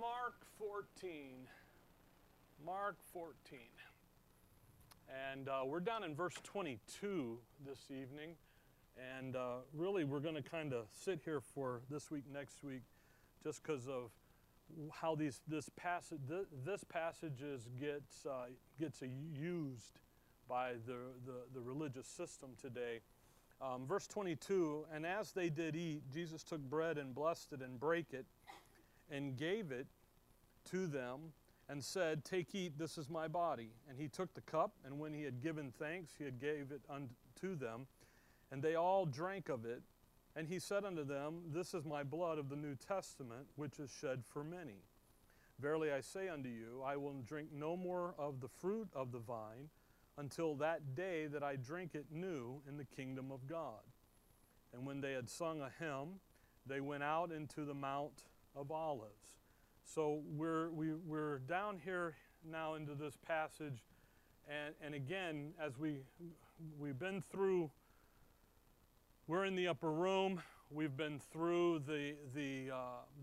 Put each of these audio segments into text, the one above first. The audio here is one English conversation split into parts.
Mark 14. Mark 14. And uh, we're down in verse 22 this evening. And uh, really, we're going to kind of sit here for this week, next week, just because of how these this passage this passages gets uh, gets used by the, the, the religious system today. Um, verse 22 And as they did eat, Jesus took bread and blessed it and brake it and gave it to them and said, Take, eat, this is my body. And he took the cup, and when he had given thanks, he had gave it unto them. And they all drank of it. And he said unto them, This is my blood of the New Testament, which is shed for many. Verily I say unto you, I will drink no more of the fruit of the vine until that day that I drink it new in the kingdom of God. And when they had sung a hymn, they went out into the Mount of Olives. So we're, we, are we are down here now into this passage. And, and again, as we, we've been through, we're in the upper room. We've been through the, the, uh,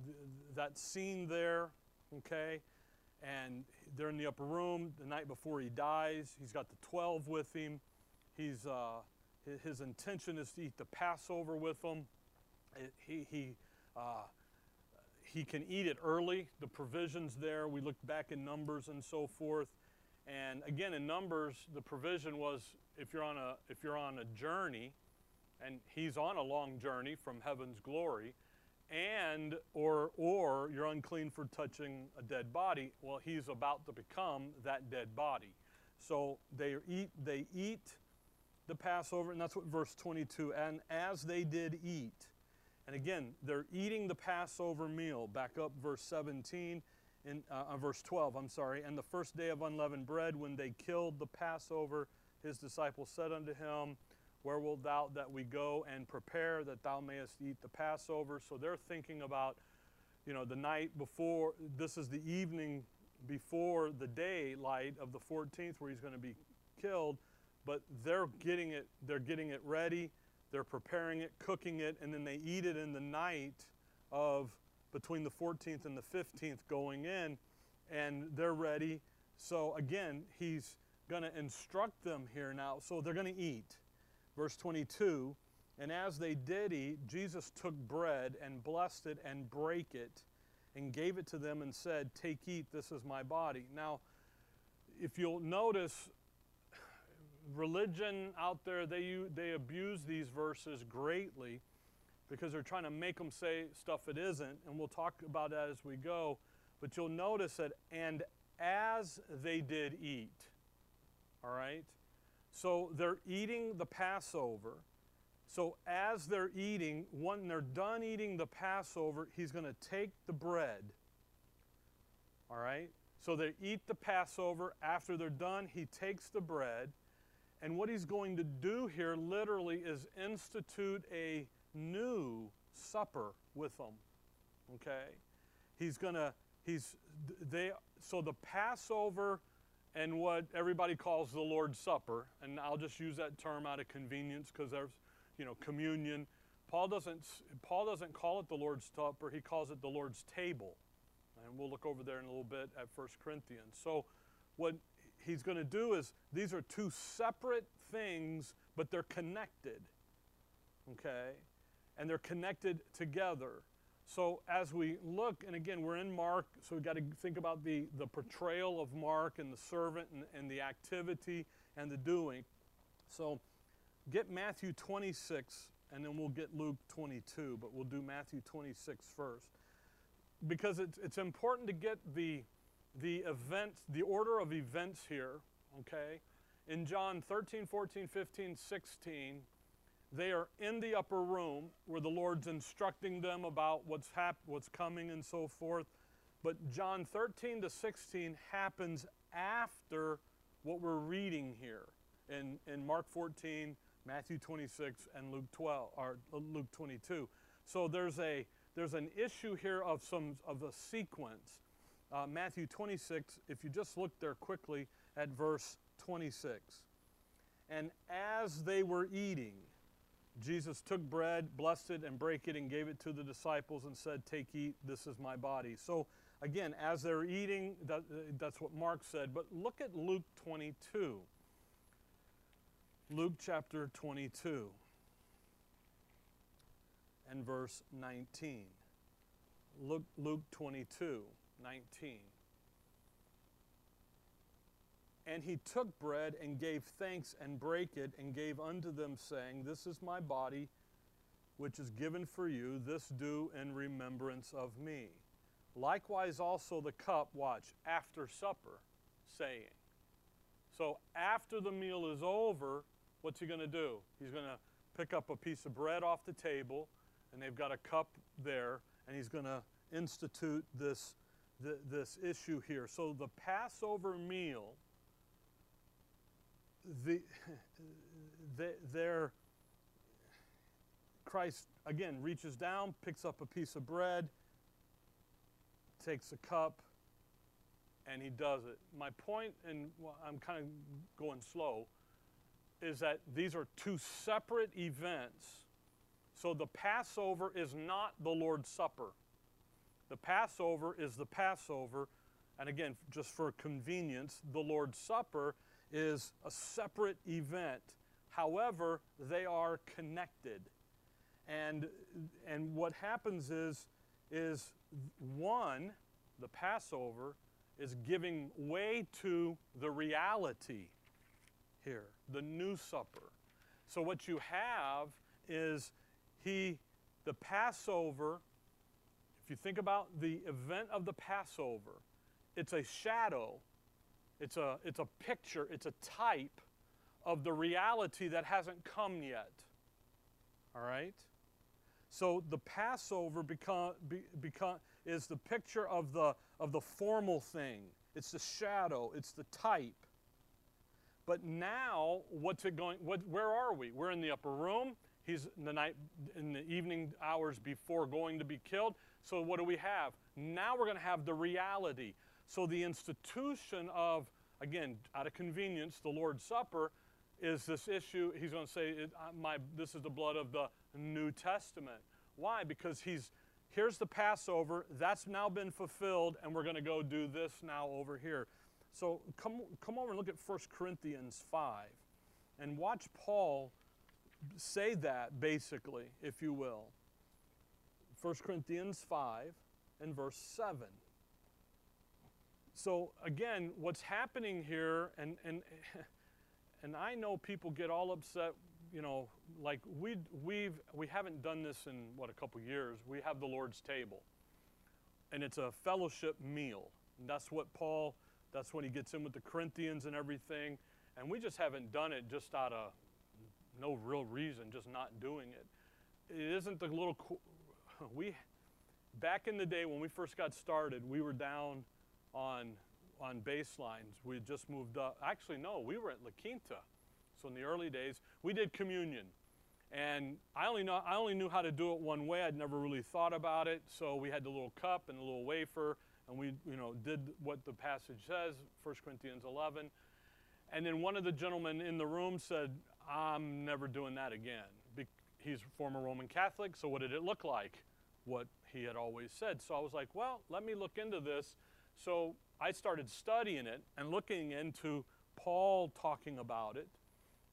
the that scene there, okay? And they're in the upper room the night before he dies. He's got the 12 with him. He's, uh, his intention is to eat the Passover with them. It, he, he, uh, he can eat it early. The provision's there. We looked back in Numbers and so forth. And again, in Numbers, the provision was if you're on a, if you're on a journey, and he's on a long journey from heaven's glory, and or or you're unclean for touching a dead body well he's about to become that dead body so they eat they eat the passover and that's what verse 22 and as they did eat and again, they're eating the Passover meal. Back up verse 17, in uh, uh, verse 12, I'm sorry. And the first day of unleavened bread, when they killed the Passover, his disciples said unto him, Where wilt thou that we go and prepare that thou mayest eat the Passover? So they're thinking about, you know, the night before, this is the evening before the daylight of the 14th where he's going to be killed, but they're getting it, they're getting it ready they're preparing it, cooking it, and then they eat it in the night of between the 14th and the 15th going in, and they're ready. So again, he's going to instruct them here now. So they're going to eat. Verse 22 And as they did eat, Jesus took bread and blessed it and brake it and gave it to them and said, Take, eat, this is my body. Now, if you'll notice, religion out there, they, they abuse these verses greatly because they're trying to make them say stuff it isn't, and we'll talk about that as we go. But you'll notice that, and as they did eat, all right? So they're eating the Passover. So as they're eating, when they're done eating the Passover, he's going to take the bread, all right? So they eat the Passover. After they're done, he takes the bread and what he's going to do here literally is institute a new supper with them. Okay? He's going to, he's, they, so the Passover and what everybody calls the Lord's Supper, and I'll just use that term out of convenience because there's, you know, communion. Paul doesn't, Paul doesn't call it the Lord's Supper, he calls it the Lord's table. And we'll look over there in a little bit at 1 Corinthians. So, what he's going to do is these are two separate things, but they're connected. Okay? And they're connected together. So as we look, and again, we're in Mark, so we've got to think about the, the portrayal of Mark and the servant and, and the activity and the doing. So get Matthew 26, and then we'll get Luke 22, but we'll do Matthew 26 first. Because it's, it's important to get the the events, the order of events here, okay? In John 13, 14, 15, 16, they are in the upper room where the Lord's instructing them about what's hap- what's coming and so forth. But John 13 to 16 happens after what we're reading here in, in Mark 14, Matthew 26, and Luke 12 or uh, Luke 22. So there's a there's an issue here of some of a sequence uh, Matthew 26, if you just look there quickly at verse 26. And as they were eating, Jesus took bread, blessed it, and brake it, and gave it to the disciples, and said, Take, eat, this is my body. So, again, as they're eating, that, that's what Mark said. But look at Luke 22. Luke chapter 22 and verse 19. Luke, Luke 22, 19. And he took bread and gave thanks and brake it and gave unto them, saying, This is my body, which is given for you. This do in remembrance of me. Likewise also the cup, watch, after supper, saying. So after the meal is over, what's he going to do? He's going to pick up a piece of bread off the table, and they've got a cup there, and he's going to institute this, this issue here. So the Passover meal the, the, their Christ again reaches down, picks up a piece of bread, takes a cup, and he does it. My point, and well, I'm kind of going slow, is that these are two separate events. So the Passover is not the Lord's Supper. The Passover is the Passover, and again, just for convenience, the Lord's Supper is a separate event. However, they are connected. And, and what happens is, is one, the Passover, is giving way to the reality here, the new supper. So what you have is he, the Passover, if you think about the event of the Passover, it's a shadow it's a, it's a picture, it's a type of the reality that hasn't come yet. All right? So the Passover become, be, become, is the picture of the, of the formal thing, it's the shadow, it's the type. But now, what's it going? What, where are we? We're in the upper room. He's in the night, in the evening hours before going to be killed. So what do we have? Now we're going to have the reality. So the institution of, again, out of convenience, the Lord's Supper is this issue. He's going to say, my, this is the blood of the New Testament. Why? Because he's, here's the Passover, that's now been fulfilled, and we're going to go do this now over here. So come, come over and look at 1 Corinthians 5 and watch Paul say that basically, if you will. 1 Corinthians 5 and verse 7. So again, what's happening here, and and and I know people get all upset. You know, like we we've we haven't done this in what a couple years. We have the Lord's table, and it's a fellowship meal. And that's what Paul. That's when he gets in with the Corinthians and everything. And we just haven't done it just out of no real reason, just not doing it. It isn't the little. We back in the day when we first got started, we were down on, on baselines. We had just moved up. Actually, no, we were at La Quinta. So in the early days, we did communion. And I only, know, I only knew how to do it one way. I'd never really thought about it. So we had the little cup and the little wafer, and we you know, did what the passage says, 1 Corinthians 11. And then one of the gentlemen in the room said, I'm never doing that again. He's a former Roman Catholic, so what did it look like? What he had always said. So I was like, well, let me look into this so I started studying it and looking into Paul talking about it.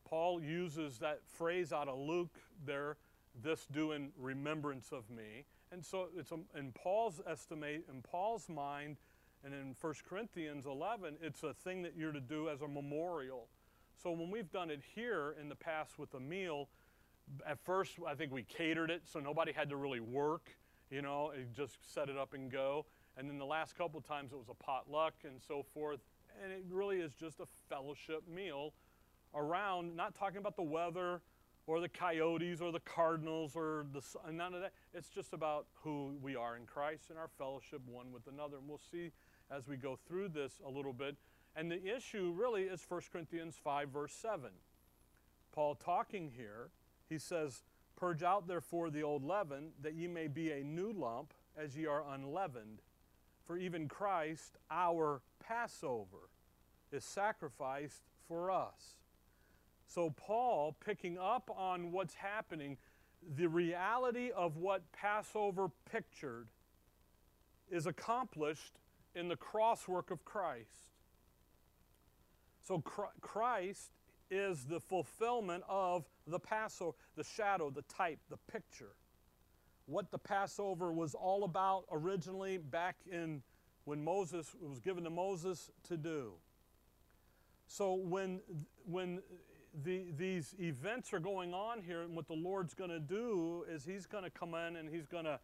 Paul uses that phrase out of Luke there, this do in remembrance of me. And so it's a, in Paul's estimate, in Paul's mind, and in 1 Corinthians 11, it's a thing that you're to do as a memorial. So when we've done it here in the past with a meal, at first I think we catered it so nobody had to really work, you know, just set it up and go. And then the last couple times it was a potluck and so forth. And it really is just a fellowship meal around, not talking about the weather or the coyotes or the cardinals or the none of that. It's just about who we are in Christ and our fellowship one with another. And we'll see as we go through this a little bit. And the issue really is 1 Corinthians 5, verse 7. Paul talking here, he says, Purge out therefore the old leaven, that ye may be a new lump, as ye are unleavened. For even Christ, our Passover, is sacrificed for us. So, Paul, picking up on what's happening, the reality of what Passover pictured is accomplished in the crosswork of Christ. So, Christ is the fulfillment of the Passover, the shadow, the type, the picture. What the Passover was all about originally back in when Moses was given to Moses to do. So when when the, these events are going on here, and what the Lord's going to do is He's going to come in and He's going to,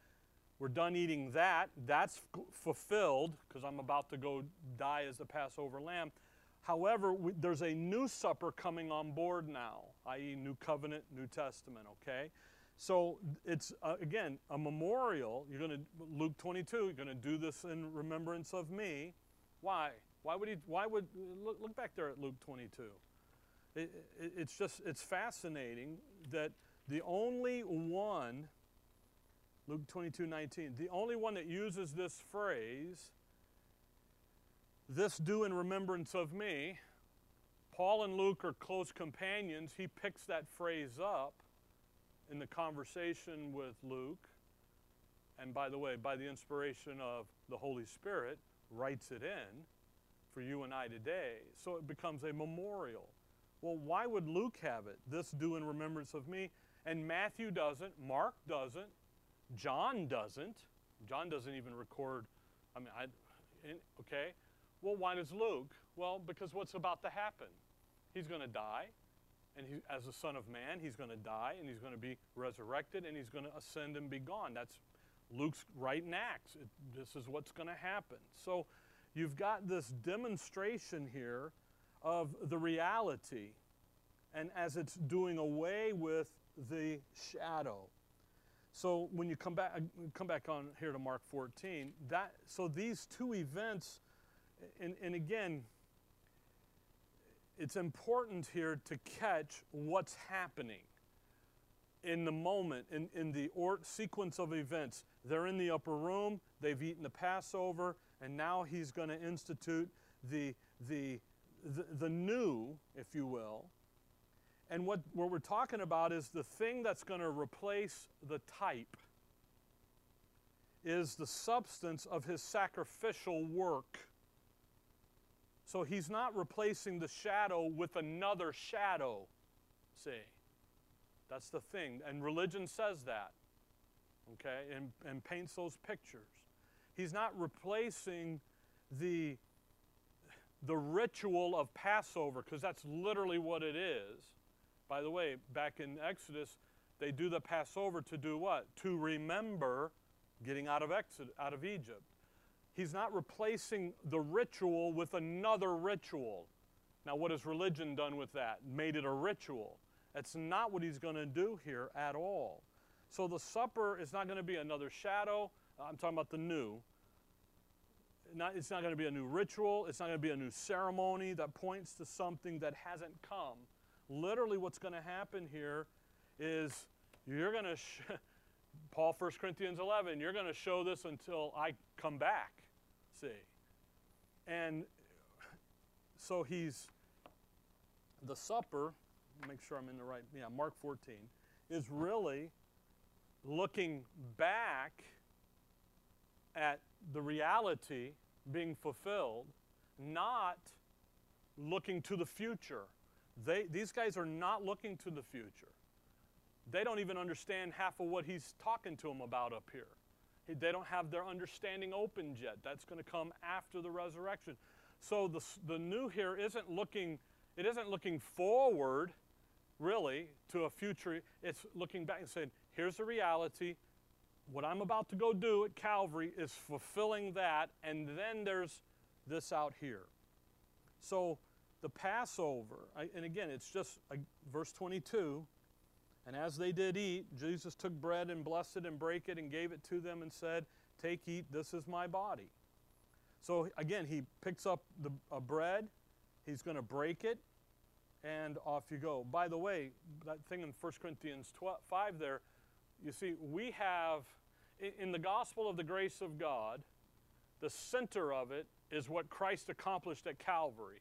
we're done eating that. That's fulfilled because I'm about to go die as the Passover lamb. However, we, there's a new supper coming on board now, i.e., New Covenant, New Testament, okay? So it's, uh, again, a memorial. You're going to, Luke 22, you're going to do this in remembrance of me. Why? Why would he, why would, look, look back there at Luke 22. It, it, it's just, it's fascinating that the only one, Luke 22, 19, the only one that uses this phrase this do in remembrance of me. Paul and Luke are close companions. He picks that phrase up in the conversation with Luke. And by the way, by the inspiration of the Holy Spirit, writes it in for you and I today. So it becomes a memorial. Well, why would Luke have it? This do in remembrance of me. And Matthew doesn't, Mark doesn't, John doesn't. John doesn't even record, I mean, I, okay? Well, why does Luke? Well, because what's about to happen? He's going to die, and he, as the Son of Man, he's going to die, and he's going to be resurrected, and he's going to ascend and be gone. That's Luke's right writing Acts. It, this is what's going to happen. So you've got this demonstration here of the reality, and as it's doing away with the shadow. So when you come back, come back on here to Mark 14, that so these two events and, and again, it's important here to catch what's happening in the moment, in, in the or, sequence of events. They're in the upper room, they've eaten the Passover, and now he's going to institute the, the, the, the new, if you will. And what, what we're talking about is the thing that's going to replace the type is the substance of his sacrificial work. So he's not replacing the shadow with another shadow. See? That's the thing. And religion says that, okay, and, and paints those pictures. He's not replacing the, the ritual of Passover, because that's literally what it is. By the way, back in Exodus, they do the Passover to do what? To remember getting out of, Exodus, out of Egypt. He's not replacing the ritual with another ritual. Now, what has religion done with that? Made it a ritual. That's not what he's going to do here at all. So the supper is not going to be another shadow. I'm talking about the new. Not, it's not going to be a new ritual. It's not going to be a new ceremony that points to something that hasn't come. Literally, what's going to happen here is you're going to, Paul 1 Corinthians 11, you're going to show this until I come back see. And so he's, the supper, make sure I'm in the right, yeah, Mark 14, is really looking back at the reality being fulfilled, not looking to the future. They, these guys are not looking to the future. They don't even understand half of what he's talking to them about up here. They don't have their understanding opened yet. That's going to come after the resurrection. So the, the new here isn't looking, it isn't looking forward, really, to a future. It's looking back and saying, here's the reality. What I'm about to go do at Calvary is fulfilling that, and then there's this out here. So the Passover, and again, it's just verse 22 and as they did eat, Jesus took bread and blessed it and brake it and gave it to them and said, Take, eat, this is my body. So again, he picks up the bread, he's going to break it, and off you go. By the way, that thing in 1 Corinthians 12, 5 there, you see, we have, in the gospel of the grace of God, the center of it is what Christ accomplished at Calvary.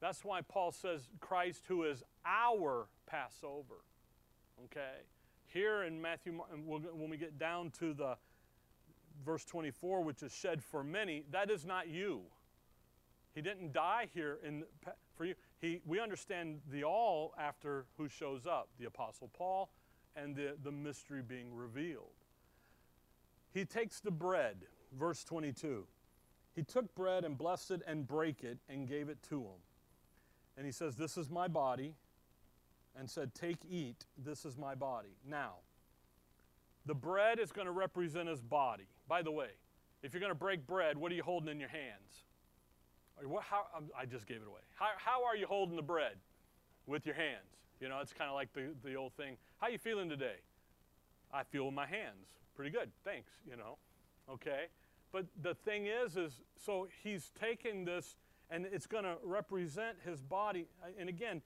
That's why Paul says Christ who is our Passover. Okay? Here in Matthew, when we get down to the verse 24, which is shed for many, that is not you. He didn't die here in, for you. He, we understand the all after who shows up, the Apostle Paul and the, the mystery being revealed. He takes the bread, verse 22. He took bread and blessed it and brake it and gave it to him. And he says, This is my body, and said, Take, eat, this is my body. Now, the bread is going to represent his body. By the way, if you're going to break bread, what are you holding in your hands? How, um, I just gave it away. How, how are you holding the bread? With your hands. You know, it's kind of like the, the old thing. How you feeling today? I feel my hands. Pretty good. Thanks, you know. Okay? But the thing is, is so he's taking this and it's going to represent his body. And again,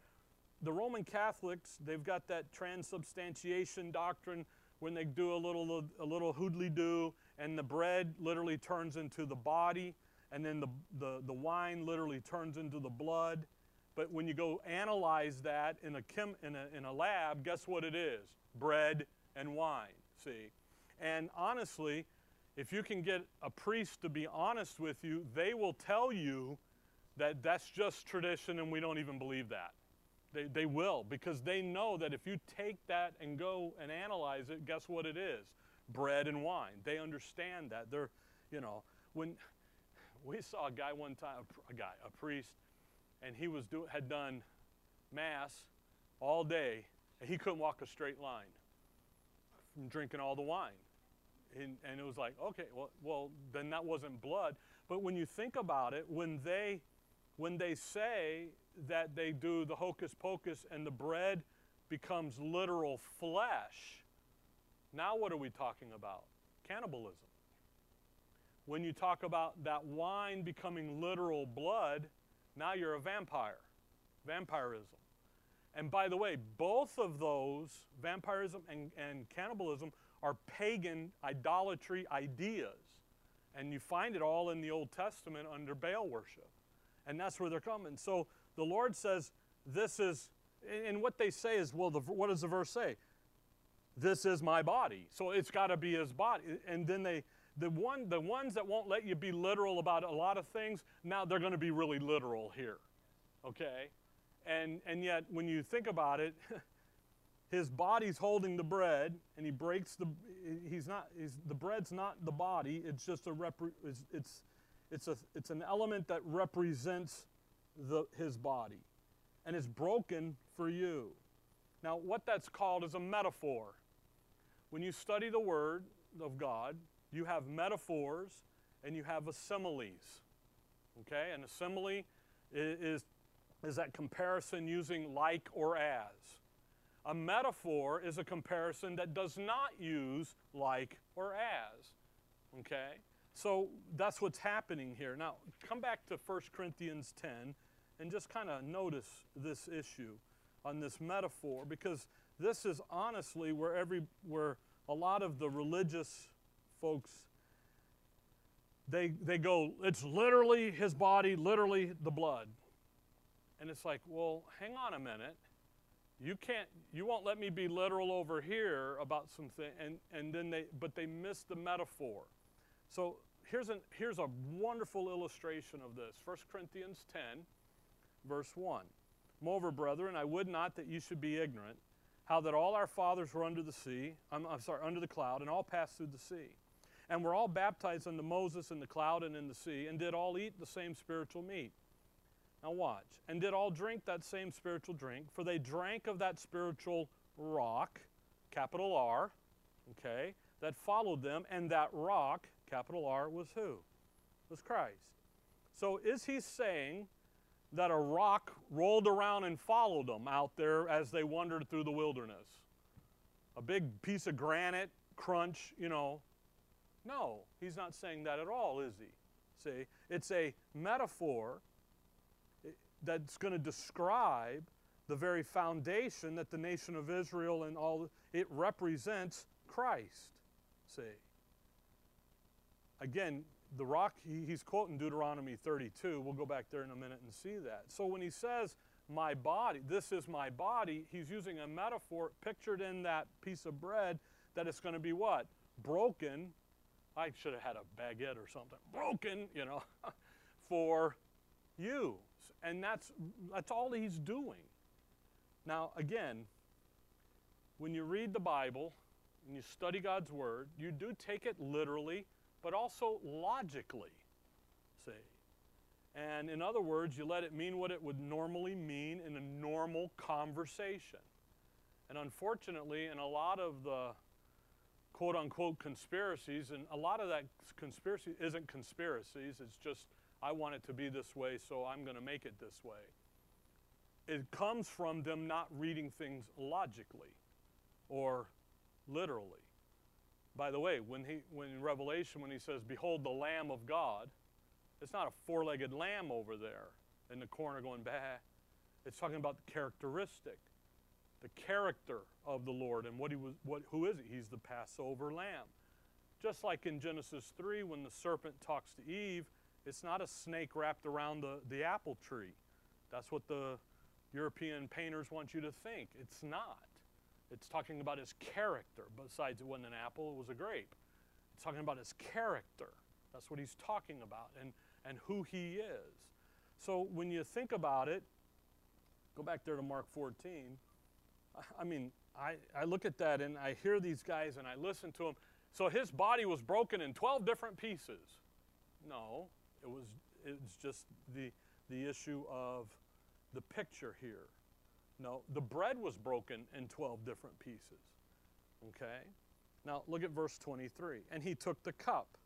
the Roman Catholics, they've got that transubstantiation doctrine when they do a little, a little hoodly do, and the bread literally turns into the body, and then the, the, the wine literally turns into the blood. But when you go analyze that in a, chem, in, a, in a lab, guess what it is? Bread and wine, see? And honestly, if you can get a priest to be honest with you, they will tell you that that's just tradition and we don't even believe that. They, they will because they know that if you take that and go and analyze it, guess what it is? Bread and wine. They understand that. They're, you know, when we saw a guy one time, a guy, a priest, and he was do, had done mass all day, and he couldn't walk a straight line from drinking all the wine. And, and it was like, okay, well, well, then that wasn't blood. But when you think about it, when they when they say that they do the hocus pocus and the bread becomes literal flesh, now what are we talking about? Cannibalism. When you talk about that wine becoming literal blood, now you're a vampire. Vampirism. And by the way, both of those, vampirism and, and cannibalism, are pagan idolatry ideas. And you find it all in the Old Testament under Baal worship. And that's where they're coming. So the Lord says, This is, and what they say is, well, the, what does the verse say? This is my body. So it's got to be his body. And then they, the, one, the ones that won't let you be literal about a lot of things, now they're going to be really literal here. Okay? And, and yet, when you think about it, his body's holding the bread, and he breaks the, he's not, he's, the bread's not the body, it's just a, rep, it's, it's it's, a, it's an element that represents the, his body and is broken for you. Now, what that's called is a metaphor. When you study the Word of God, you have metaphors and you have similes. Okay? And a simile is, is that comparison using like or as. A metaphor is a comparison that does not use like or as. Okay? So that's what's happening here. Now, come back to 1 Corinthians 10 and just kind of notice this issue on this metaphor because this is honestly where every where a lot of the religious folks they they go it's literally his body, literally the blood. And it's like, well, hang on a minute. You can't you won't let me be literal over here about something and and then they but they miss the metaphor. So here's, an, here's a wonderful illustration of this 1 Corinthians 10, verse 1. Moreover, brethren, I would not that you should be ignorant how that all our fathers were under the sea, I'm, I'm sorry, under the cloud, and all passed through the sea. And were all baptized unto Moses in the cloud and in the sea, and did all eat the same spiritual meat. Now watch. And did all drink that same spiritual drink, for they drank of that spiritual rock, capital R, okay, that followed them, and that rock capital R, was who? Was Christ. So is he saying that a rock rolled around and followed them out there as they wandered through the wilderness? A big piece of granite, crunch, you know. No, he's not saying that at all, is he? See, it's a metaphor eh, that's going to describe the very foundation that the nation of Israel and all it represents Christ. See again, the rock, he, he's quoting Deuteronomy 32. We'll go back there in a minute and see that. So when he says, my body, this is my body, he's using a metaphor pictured in that piece of bread that it's going to be what? Broken. I should have had a baguette or something. Broken, you know, for you. And that's, that's all he's doing. Now, again, when you read the Bible and you study God's Word, you do take it literally, but also logically. See? And in other words, you let it mean what it would normally mean in a normal conversation. And unfortunately, in a lot of the quote unquote conspiracies, and a lot of that conspiracy isn't conspiracies, it's just, I want it to be this way, so I'm going to make it this way. It comes from them not reading things logically or literally. By the way, when, he, when in Revelation, when he says, Behold the Lamb of God, it's not a four legged lamb over there in the corner going, bah. It's talking about the characteristic, the character of the Lord and what he was, what, who is he? He's the Passover lamb. Just like in Genesis 3, when the serpent talks to Eve, it's not a snake wrapped around the, the apple tree. That's what the European painters want you to think. It's not. It's talking about his character. Besides, it wasn't an apple, it was a grape. It's talking about his character. That's what he's talking about and, and who he is. So when you think about it, go back there to Mark 14. I mean, I, I look at that and I hear these guys and I listen to them. So his body was broken in 12 different pieces. No, it was it's just the, the issue of the picture here. No, the bread was broken in 12 different pieces. Okay? Now look at verse 23. And he took the cup.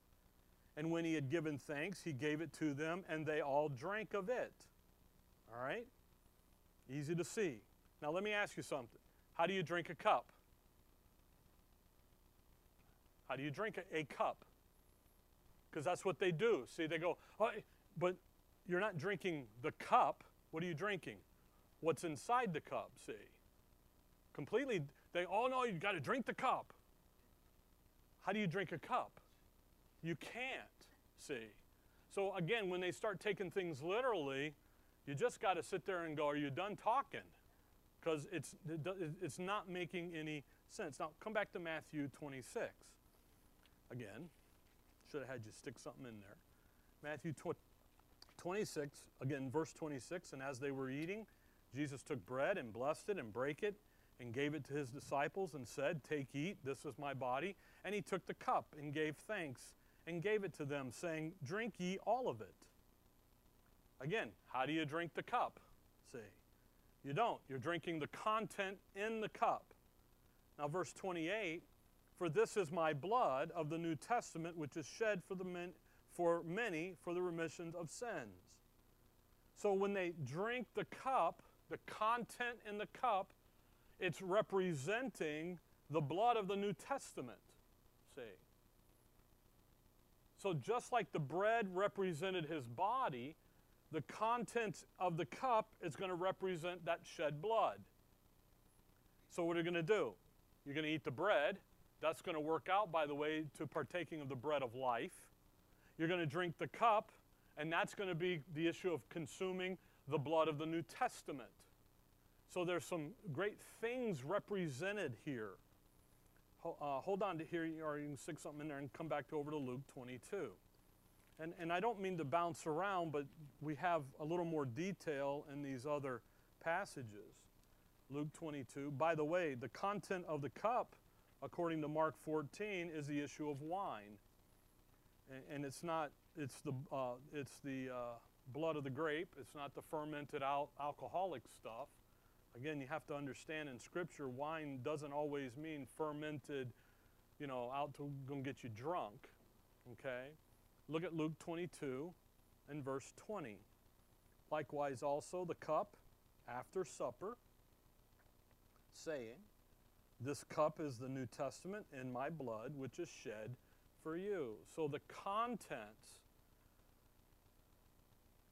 And when he had given thanks, he gave it to them, and they all drank of it. All right? Easy to see. Now let me ask you something. How do you drink a cup? How do you drink a, a cup? Because that's what they do. See, they go, oh, but you're not drinking the cup. What are you drinking? What's inside the cup, see. Completely, they all know you've got to drink the cup. How do you drink a cup? You can't, see. So again, when they start taking things literally, you just got to sit there and go, Are you done talking? Because it's, it's not making any sense. Now, come back to Matthew 26. Again, should have had you stick something in there. Matthew 26, again, verse 26. And as they were eating, Jesus took bread and blessed it and brake it and gave it to his disciples and said, Take, eat, this is my body. And he took the cup and gave thanks and gave it to them, saying, Drink ye all of it. Again, how do you drink the cup? See, you don't. You're drinking the content in the cup. Now, verse 28 For this is my blood of the New Testament, which is shed for, the men, for many for the remission of sins. So, when they drink the cup, the content in the cup, it's representing the blood of the New Testament. See? So just like the bread represented his body, the contents of the cup is going to represent that shed blood. So what are you going to do? You're going to eat the bread. That's going to work out, by the way, to partaking of the bread of life. You're going to drink the cup, and that's going to be the issue of consuming the blood of the New Testament. So there's some great things represented here. Uh, hold on to here, or you can stick something in there and come back to over to Luke 22. And, and I don't mean to bounce around, but we have a little more detail in these other passages. Luke 22. By the way, the content of the cup, according to Mark 14, is the issue of wine. And, and it's not, it's the, uh, it's the uh, blood of the grape, it's not the fermented al- alcoholic stuff. Again, you have to understand in Scripture, wine doesn't always mean fermented, you know, out to go get you drunk. Okay? Look at Luke 22 and verse 20. Likewise, also the cup after supper, saying, This cup is the New Testament in my blood, which is shed for you. So the contents,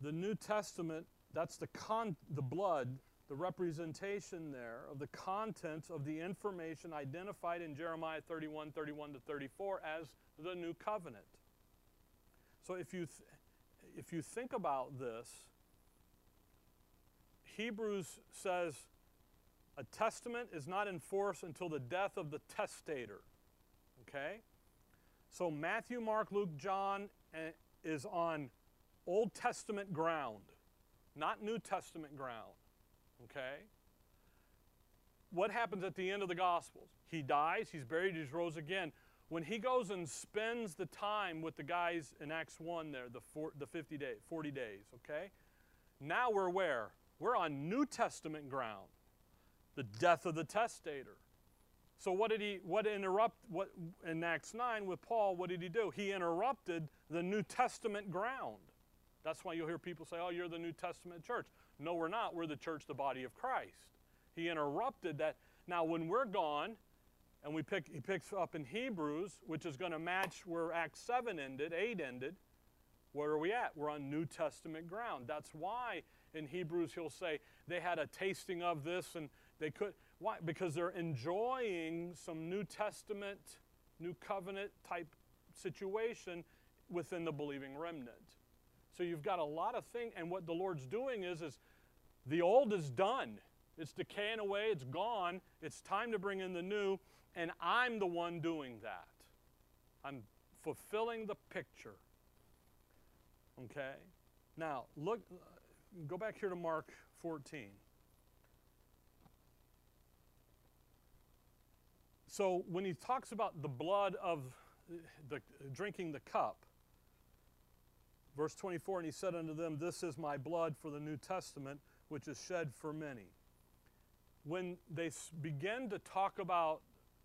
the New Testament, that's the, con- the blood the representation there of the contents of the information identified in Jeremiah 31, 31 to 34 as the new covenant. So if you, th- if you think about this, Hebrews says a testament is not in force until the death of the testator. Okay? So Matthew, Mark, Luke, John eh, is on Old Testament ground, not New Testament ground. Okay? What happens at the end of the Gospels? He dies, he's buried, he's rose again. When he goes and spends the time with the guys in Acts 1 there, the, four, the 50 days, 40 days, okay? Now we're where? We're on New Testament ground. The death of the testator. So what did he what interrupt what in Acts 9 with Paul, what did he do? He interrupted the New Testament ground. That's why you'll hear people say, "Oh, you're the New Testament church." No, we're not. We're the church, the body of Christ. He interrupted that. Now, when we're gone, and we pick, he picks up in Hebrews, which is going to match where Acts 7 ended, 8 ended. Where are we at? We're on New Testament ground. That's why in Hebrews he'll say they had a tasting of this and they could. Why? Because they're enjoying some New Testament, New Covenant type situation within the believing remnant. So you've got a lot of things, and what the Lord's doing is, is the old is done. It's decaying away, it's gone. It's time to bring in the new, and I'm the one doing that. I'm fulfilling the picture. Okay? Now, look, go back here to Mark 14. So, when he talks about the blood of the drinking the cup, verse 24, and he said unto them, This is my blood for the New Testament, which is shed for many. When they begin to talk about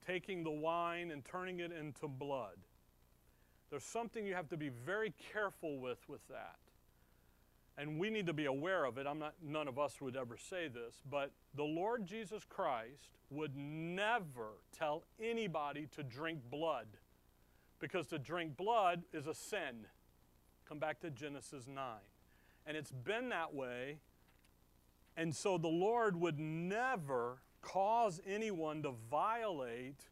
taking the wine and turning it into blood, there's something you have to be very careful with with that and we need to be aware of it. I'm not, none of us would ever say this, but the Lord Jesus Christ would never tell anybody to drink blood because to drink blood is a sin. Come back to Genesis 9. And it's been that way. And so the Lord would never cause anyone to violate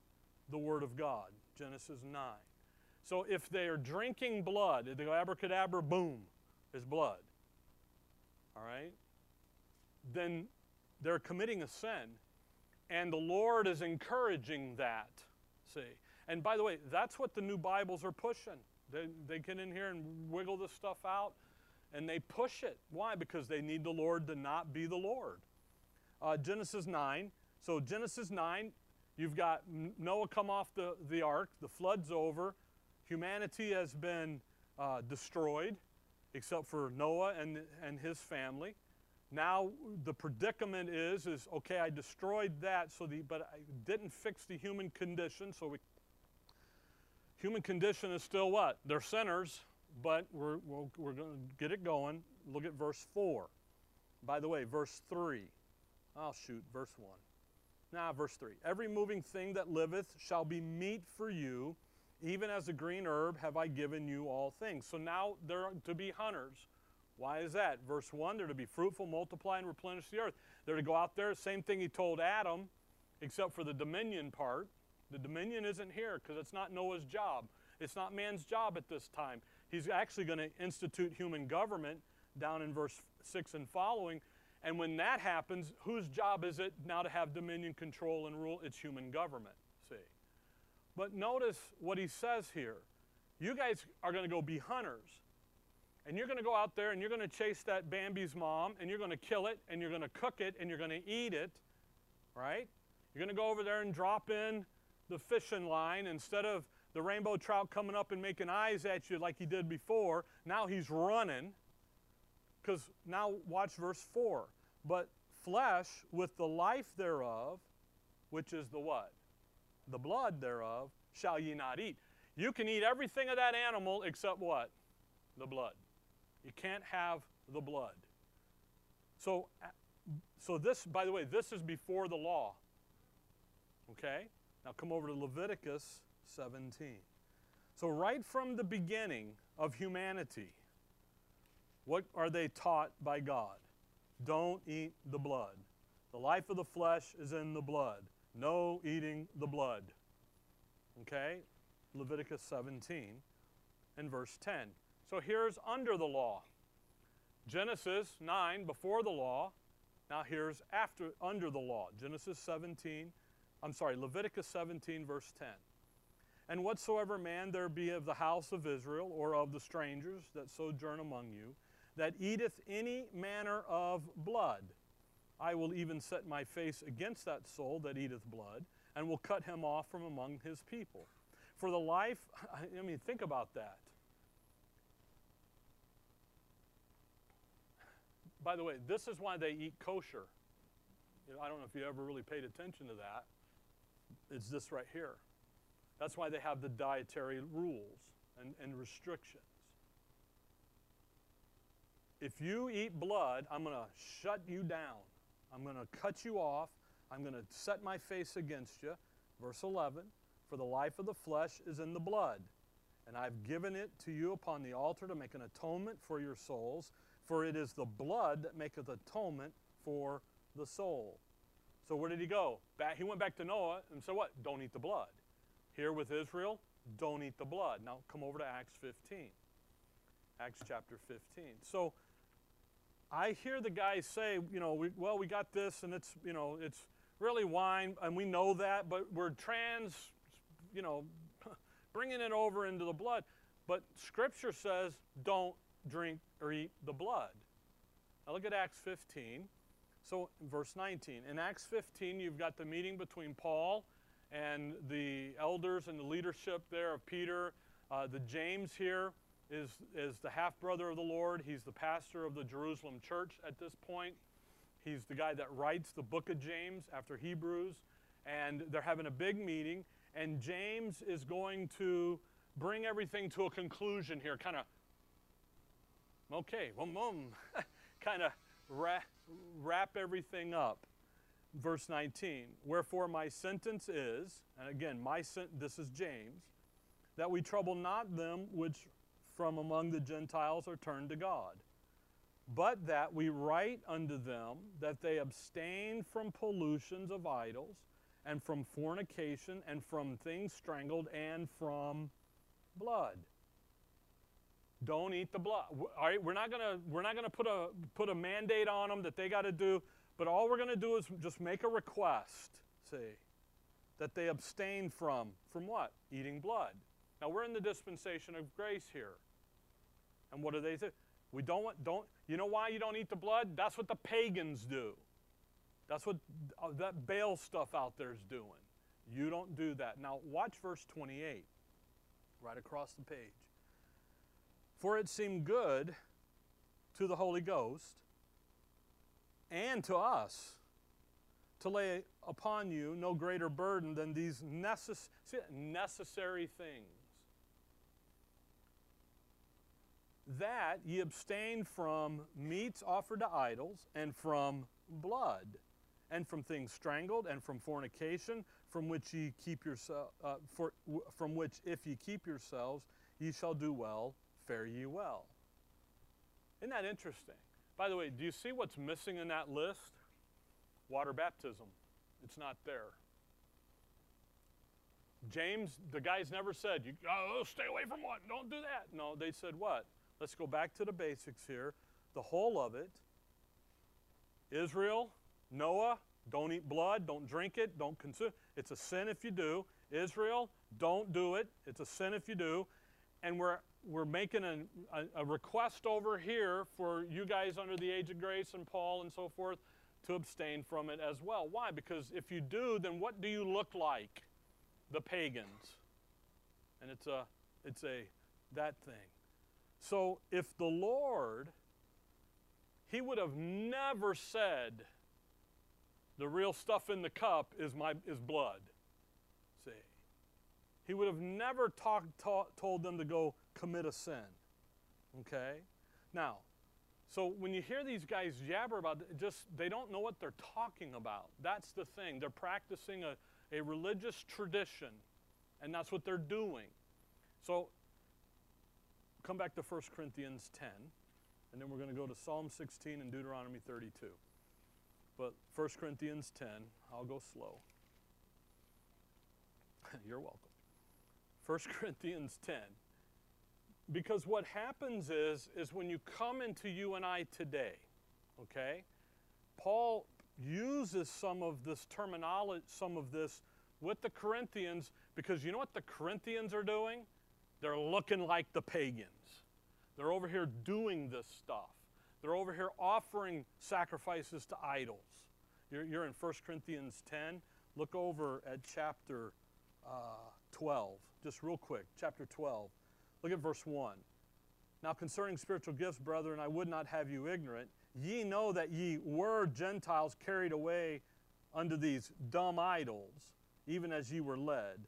the Word of God. Genesis 9. So if they are drinking blood, they go abracadabra, boom, is blood all right, then they're committing a sin. And the Lord is encouraging that. See? And by the way, that's what the new Bibles are pushing. They, they get in here and wiggle this stuff out and they push it. Why? Because they need the Lord to not be the Lord. Uh, Genesis 9. So, Genesis 9, you've got Noah come off the, the ark, the flood's over, humanity has been uh, destroyed except for Noah and, and his family. Now the predicament is, is okay, I destroyed that, so the, but I didn't fix the human condition. So we, human condition is still what? They're sinners, but we're, we're, we're going to get it going. Look at verse 4. By the way, verse 3. I'll shoot, verse 1. Now, verse 3. Every moving thing that liveth shall be meat for you even as a green herb have I given you all things. So now they're to be hunters. Why is that? Verse 1 they're to be fruitful, multiply, and replenish the earth. They're to go out there, same thing he told Adam, except for the dominion part. The dominion isn't here because it's not Noah's job. It's not man's job at this time. He's actually going to institute human government down in verse 6 and following. And when that happens, whose job is it now to have dominion, control, and rule? It's human government. See? But notice what he says here. You guys are going to go be hunters. And you're going to go out there and you're going to chase that Bambi's mom and you're going to kill it and you're going to cook it and you're going to eat it, right? You're going to go over there and drop in the fishing line instead of the rainbow trout coming up and making eyes at you like he did before. Now he's running. Because now watch verse 4. But flesh with the life thereof, which is the what? the blood thereof shall ye not eat. You can eat everything of that animal except what? The blood. You can't have the blood. So, so this, by the way, this is before the law. Okay? Now come over to Leviticus 17. So, right from the beginning of humanity, what are they taught by God? Don't eat the blood. The life of the flesh is in the blood. No eating the blood. Okay? Leviticus 17 and verse 10. So here's under the law. Genesis 9, before the law. Now here's after, under the law. Genesis 17, I'm sorry, Leviticus 17, verse 10. And whatsoever man there be of the house of Israel, or of the strangers that sojourn among you, that eateth any manner of blood, I will even set my face against that soul that eateth blood, and will cut him off from among his people. For the life, I mean, think about that. By the way, this is why they eat kosher. I don't know if you ever really paid attention to that. It's this right here. That's why they have the dietary rules and, and restrictions. If you eat blood, I'm going to shut you down. I'm going to cut you off. I'm going to set my face against you. Verse 11 For the life of the flesh is in the blood, and I've given it to you upon the altar to make an atonement for your souls. For it is the blood that maketh atonement for the soul. So where did he go? Back, he went back to Noah and said, What? Don't eat the blood. Here with Israel, don't eat the blood. Now come over to Acts 15. Acts chapter 15. So I hear the guys say, you know, we, well, we got this and it's, you know, it's really wine and we know that, but we're trans, you know, bringing it over into the blood. But Scripture says don't drink or eat the blood. Now look at Acts 15. So, verse 19. In Acts 15, you've got the meeting between Paul and the elders and the leadership there of Peter. Uh, the James here is, is the half brother of the Lord. He's the pastor of the Jerusalem church at this point. He's the guy that writes the book of James after Hebrews. And they're having a big meeting. And James is going to bring everything to a conclusion here, kind of okay, boom, boom, kind of wrap everything up. Verse 19, wherefore my sentence is, and again, my sen- this is James, that we trouble not them which from among the Gentiles are turned to God, but that we write unto them that they abstain from pollutions of idols, and from fornication, and from things strangled, and from blood don't eat the blood. All right, we're not gonna we're not gonna put a put a mandate on them that they got to do, but all we're gonna do is just make a request. See, that they abstain from from what? Eating blood. Now we're in the dispensation of grace here, and what do they say? We don't want don't. You know why you don't eat the blood? That's what the pagans do. That's what uh, that Baal stuff out there is doing. You don't do that. Now watch verse 28, right across the page. For it seemed good to the Holy Ghost and to us to lay upon you no greater burden than these necess- necessary things. That ye abstain from meats offered to idols, and from blood, and from things strangled, and from fornication, from which ye keep yourself, uh, for, from which if ye keep yourselves, ye shall do well fare ye well. Isn't that interesting? By the way, do you see what's missing in that list? Water baptism. It's not there. James, the guys never said, you, oh, stay away from what? Don't do that. No, they said what? Let's go back to the basics here. The whole of it. Israel, Noah, don't eat blood, don't drink it, don't consume. It's a sin if you do. Israel, don't do it. It's a sin if you do. And we're we're making a, a, a, request over here for you guys under the age of grace and Paul and so forth to abstain from it as well. Why? Because if you do, then what do you look like? The pagans. And it's a it's a that thing. So if the Lord he would have never said the real stuff in the cup is my is blood. He would have never talk, talk, told them to go commit a sin. Okay? Now, so when you hear these guys jabber about it, just they don't know what they're talking about. That's the thing. They're practicing a, a religious tradition, and that's what they're doing. So come back to 1 Corinthians 10, and then we're going to go to Psalm 16 and Deuteronomy 32. But 1 Corinthians 10, I'll go slow. You're welcome. 1 Corinthians 10 because what happens is is when you come into you and I today, okay? Paul uses some of this terminology, some of this with the Corinthians because you know what the Corinthians are doing? They're looking like the pagans. They're over here doing this stuff. They're over here offering sacrifices to idols. You're, you're in 1 Corinthians 10. Look over at chapter uh, 12, just real quick. Chapter 12. Look at verse 1. Now, concerning spiritual gifts, brethren, I would not have you ignorant. Ye know that ye were Gentiles carried away unto these dumb idols, even as ye were led.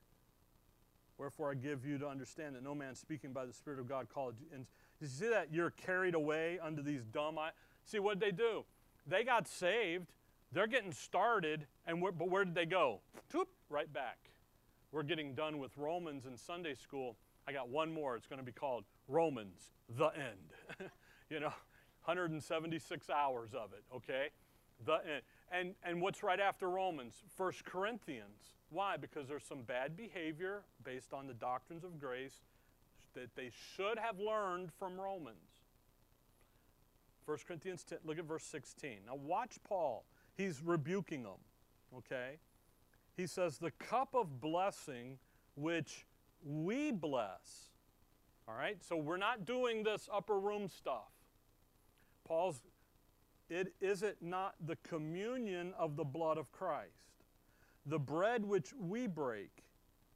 Wherefore I give you to understand that no man speaking by the Spirit of God called you. And you see that you're carried away unto these dumb idols? See what did they do? They got saved. They're getting started, and but where did they go? Toop, right back. We're getting done with Romans in Sunday school. I got one more. It's going to be called Romans, the end. you know, 176 hours of it, okay? The end. And, and what's right after Romans? First Corinthians. Why? Because there's some bad behavior based on the doctrines of grace that they should have learned from Romans. 1 Corinthians 10, look at verse 16. Now watch Paul. He's rebuking them, okay? He says, The cup of blessing which we bless. All right? So we're not doing this upper room stuff. Paul's, it is it not the communion of the blood of Christ? The bread which we break,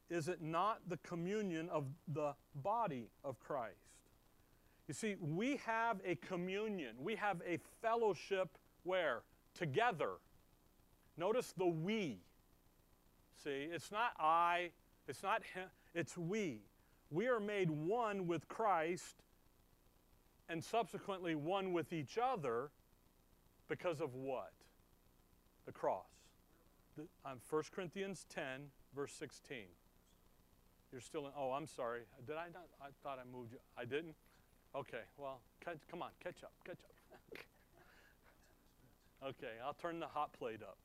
is it not the communion of the body of Christ? You see, we have a communion, we have a fellowship where? Together. Notice the we. See, it's not I, it's not him, it's we. We are made one with Christ and subsequently one with each other because of what? The cross. The, um, 1 Corinthians 10, verse 16. You're still in, oh, I'm sorry. Did I not? I thought I moved you. I didn't? Okay, well, catch, come on, catch up, catch up. okay, I'll turn the hot plate up.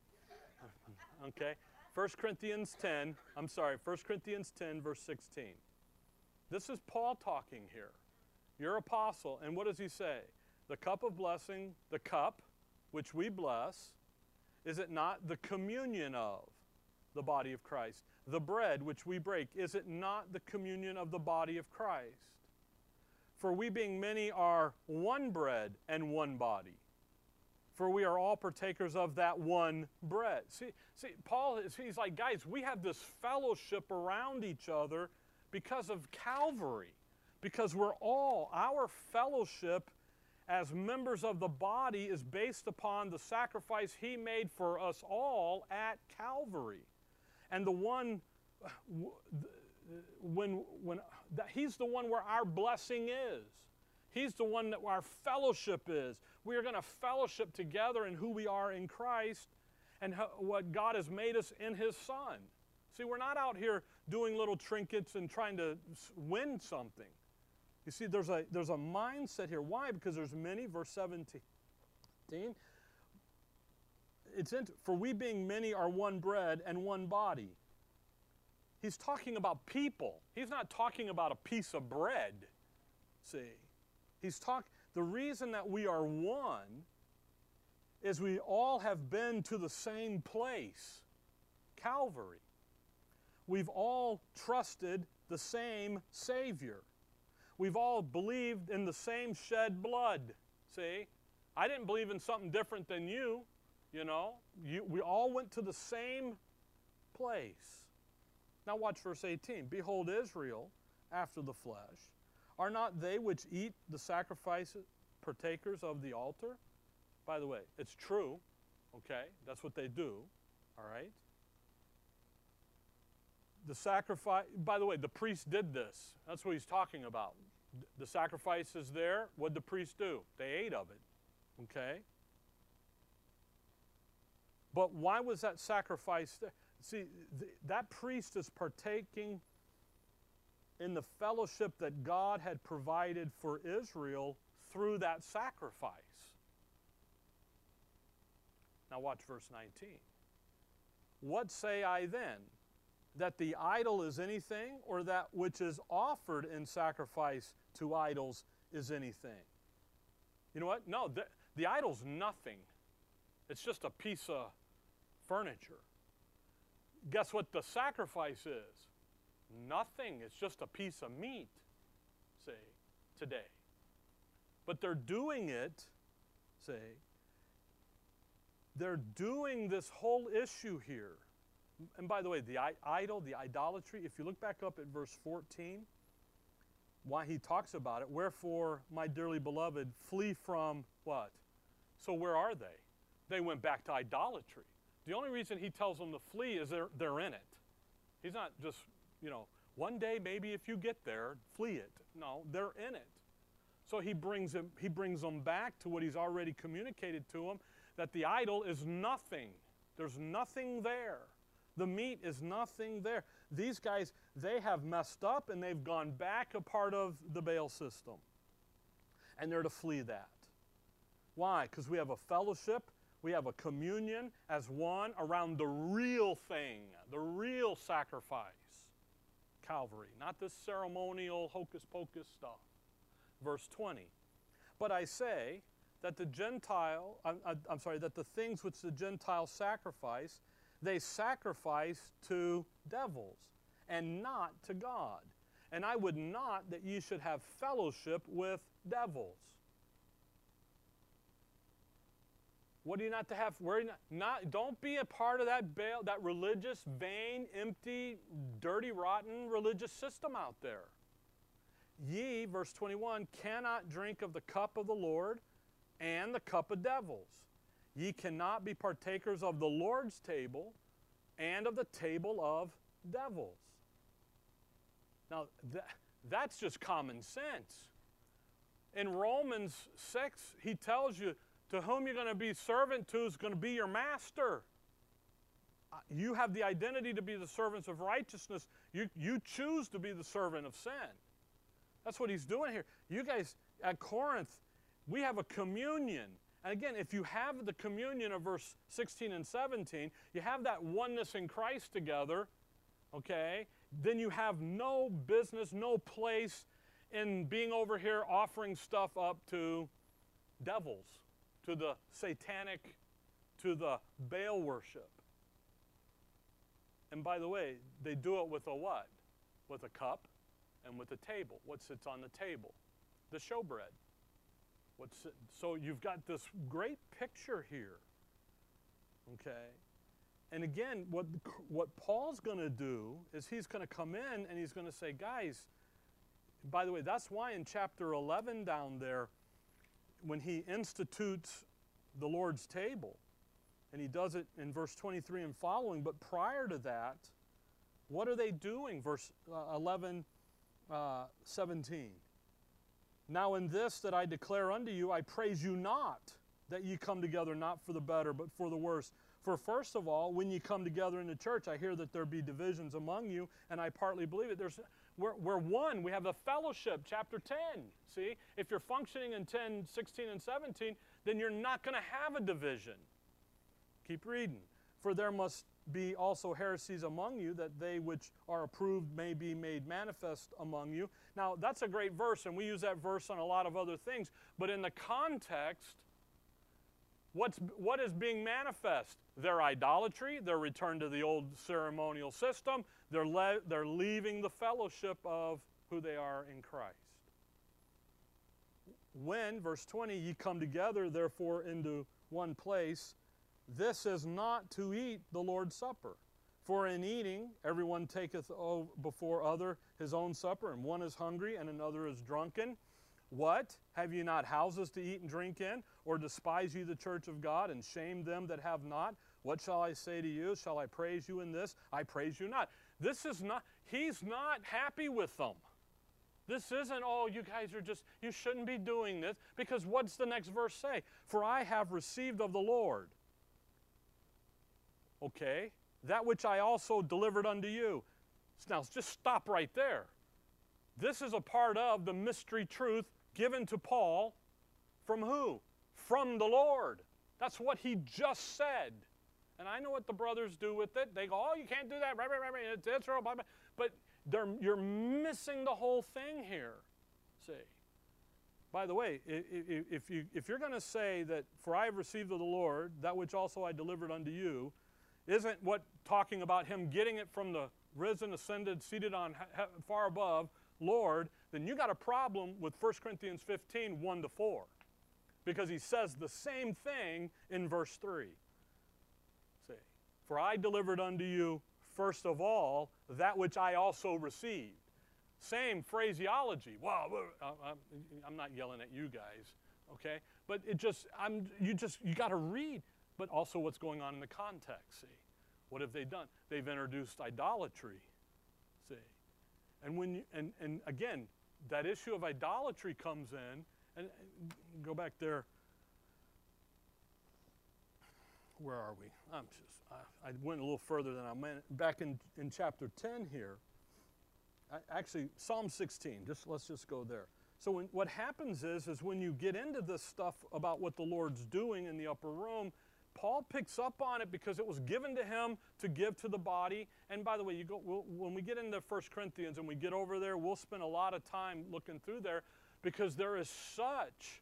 okay, 1 Corinthians 10, I'm sorry, 1 Corinthians 10, verse 16. This is Paul talking here. Your apostle, and what does he say? The cup of blessing, the cup which we bless, is it not the communion of the body of Christ? The bread which we break, is it not the communion of the body of Christ? For we being many are one bread and one body. For we are all partakers of that one bread. See, see, Paul he's like, guys, we have this fellowship around each other because of Calvary. Because we're all, our fellowship as members of the body is based upon the sacrifice he made for us all at Calvary. And the one, when, when he's the one where our blessing is. He's the one that our fellowship is. We are going to fellowship together in who we are in Christ and what God has made us in His Son. See, we're not out here doing little trinkets and trying to win something. You see, there's a, there's a mindset here. Why? Because there's many, verse 17. It's in, for we being many are one bread and one body. He's talking about people. He's not talking about a piece of bread. See? He's talking the reason that we are one is we all have been to the same place, Calvary. We've all trusted the same Savior. We've all believed in the same shed blood. See? I didn't believe in something different than you, you know. You, we all went to the same place. Now, watch verse 18. Behold, Israel, after the flesh, are not they which eat the sacrifices partakers of the altar? By the way, it's true, okay? That's what they do, all right? The sacrifice, by the way, the priest did this. That's what he's talking about. The sacrifice is there. What'd the priest do? They ate of it, okay? But why was that sacrifice there? See, th- that priest is partaking in the fellowship that God had provided for Israel through that sacrifice. Now, watch verse 19. What say I then? That the idol is anything, or that which is offered in sacrifice to idols is anything. You know what? No, the, the idol's nothing. It's just a piece of furniture. Guess what the sacrifice is? Nothing. It's just a piece of meat, say, today. But they're doing it, say, they're doing this whole issue here. And by the way, the idol, the idolatry, if you look back up at verse 14, why he talks about it, wherefore, my dearly beloved, flee from what? So where are they? They went back to idolatry. The only reason he tells them to flee is they're, they're in it. He's not just, you know, one day maybe if you get there, flee it. No, they're in it. So he brings, him, he brings them back to what he's already communicated to them that the idol is nothing. There's nothing there. The meat is nothing there. These guys, they have messed up and they've gone back a part of the Baal system. And they're to flee that. Why? Because we have a fellowship, we have a communion as one around the real thing, the real sacrifice. Calvary, not this ceremonial hocus pocus stuff. Verse 20. But I say, that the Gentile, I'm, I'm sorry, that the things which the Gentiles sacrifice, they sacrifice to devils and not to God. And I would not that ye should have fellowship with devils. What are you not to have? Where not, not? Don't be a part of that Baal, that religious, vain, empty, dirty, rotten religious system out there. Ye, verse 21, cannot drink of the cup of the Lord and the cup of devils. Ye cannot be partakers of the Lord's table and of the table of devils. Now, that, that's just common sense. In Romans 6, he tells you to whom you're going to be servant to is going to be your master. Uh, you have the identity to be the servants of righteousness. You, you choose to be the servant of sin. That's what he's doing here. You guys at Corinth, we have a communion. And again, if you have the communion of verse 16 and 17, you have that oneness in Christ together, okay, then you have no business, no place in being over here offering stuff up to devils, to the satanic, to the Baal worship. And by the way, they do it with a what? With a cup and with a table. What sits on the table? The showbread. What's, so you've got this great picture here. Okay? And again, what, what Paul's going to do is he's going to come in and he's going to say, guys, by the way, that's why in chapter 11 down there, when he institutes the Lord's table, and he does it in verse 23 and following, but prior to that, what are they doing? Verse uh, 11, uh, 17. Now, in this that I declare unto you, I praise you not that ye come together not for the better, but for the worse. For first of all, when ye come together in the church, I hear that there be divisions among you, and I partly believe it. There's, we're, we're one. We have a fellowship, chapter 10. See, if you're functioning in 10, 16, and 17, then you're not going to have a division. Keep reading. For there must be also heresies among you, that they which are approved may be made manifest among you. Now, that's a great verse, and we use that verse on a lot of other things. But in the context, what's, what is being manifest? Their idolatry, their return to the old ceremonial system, they're, le- they're leaving the fellowship of who they are in Christ. When, verse 20, ye come together, therefore, into one place, this is not to eat the Lord's Supper. For in eating, everyone taketh before other his own supper, and one is hungry and another is drunken. What? Have ye not houses to eat and drink in? Or despise ye the church of God and shame them that have not? What shall I say to you? Shall I praise you in this? I praise you not. This is not, he's not happy with them. This isn't, oh, you guys are just, you shouldn't be doing this. Because what's the next verse say? For I have received of the Lord Okay? That which I also delivered unto you. Now, just stop right there. This is a part of the mystery truth given to Paul from who? From the Lord. That's what he just said. And I know what the brothers do with it. They go, oh, you can't do that. Right, right, right, right. It's Israel. Blah, blah. But you're missing the whole thing here. See. By the way, if, you, if you're going to say that, for I have received of the Lord that which also I delivered unto you, isn't what talking about him getting it from the risen, ascended, seated on far above Lord, then you got a problem with 1 Corinthians 15, 1 to 4. Because he says the same thing in verse 3. For I delivered unto you first of all that which I also received. Same phraseology. Well, I'm not yelling at you guys, okay? But it just, I'm, you just, you got to read, but also what's going on in the context. See, what have they done? They've introduced idolatry. See, and when you, and and again, that issue of idolatry comes in, and go back there. Where are we? I'm just, I, I went a little further than I meant. Back in, in chapter 10 here, actually Psalm 16. Just let's just go there. So when, what happens is, is when you get into this stuff about what the Lord's doing in the upper room, Paul picks up on it because it was given to him to give to the body. And by the way, you go, we'll, when we get into 1 Corinthians and we get over there, we'll spend a lot of time looking through there because there is such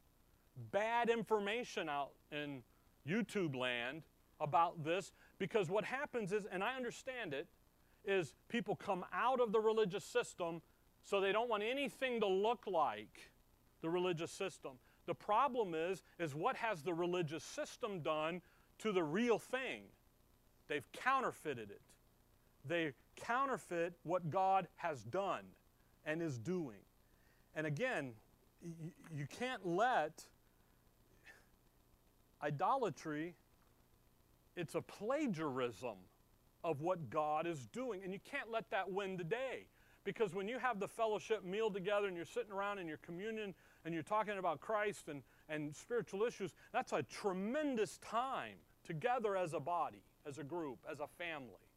bad information out in YouTube land about this. Because what happens is, and I understand it, is people come out of the religious system so they don't want anything to look like the religious system. The problem is, is what has the religious system done to the real thing? They've counterfeited it. They counterfeit what God has done and is doing. And again, you can't let idolatry, it's a plagiarism of what God is doing. And you can't let that win the day. Because when you have the fellowship meal together and you're sitting around in your communion and you're talking about Christ and, and spiritual issues, that's a tremendous time together as a body, as a group, as a family.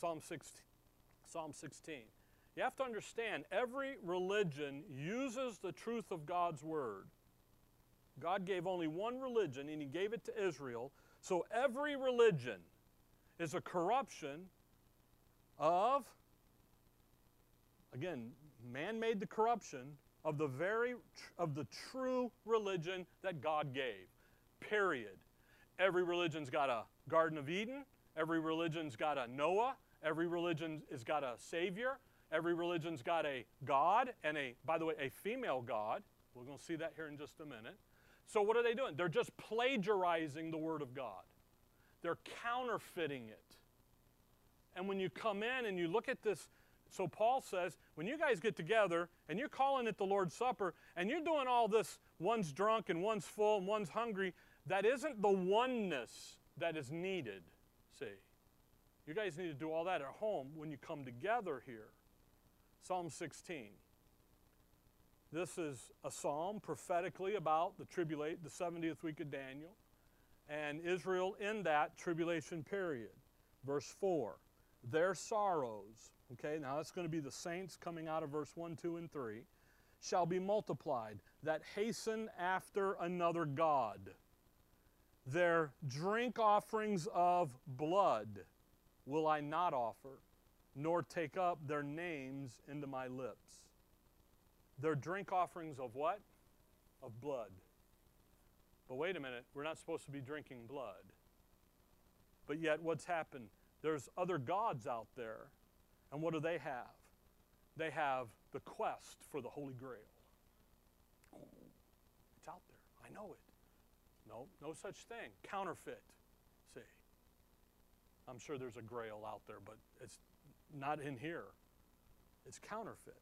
Psalm 16. Psalm 16. You have to understand, every religion uses the truth of God's word. God gave only one religion, and He gave it to Israel. So every religion is a corruption of, again, man made the corruption of the very of the true religion that God gave. Period. Every religion's got a Garden of Eden. Every religion's got a Noah. Every religion has got a Savior. Every religion's got a God and a, by the way, a female God. We're going to see that here in just a minute. So, what are they doing? They're just plagiarizing the Word of God. They're counterfeiting it. And when you come in and you look at this, so Paul says, when you guys get together and you're calling it the Lord's Supper and you're doing all this, one's drunk and one's full and one's hungry, that isn't the oneness that is needed. See, you guys need to do all that at home when you come together here. Psalm 16. This is a psalm prophetically about the tribulate, the 70th week of Daniel and Israel in that tribulation period. Verse 4 Their sorrows, okay, now that's going to be the saints coming out of verse 1, 2, and 3, shall be multiplied that hasten after another God. Their drink offerings of blood will I not offer, nor take up their names into my lips. Their drink offerings of what? Of blood. But wait a minute, we're not supposed to be drinking blood. But yet, what's happened? There's other gods out there, and what do they have? They have the quest for the Holy Grail. It's out there. I know it. No, no such thing. Counterfeit. See, I'm sure there's a grail out there, but it's not in here. It's counterfeit.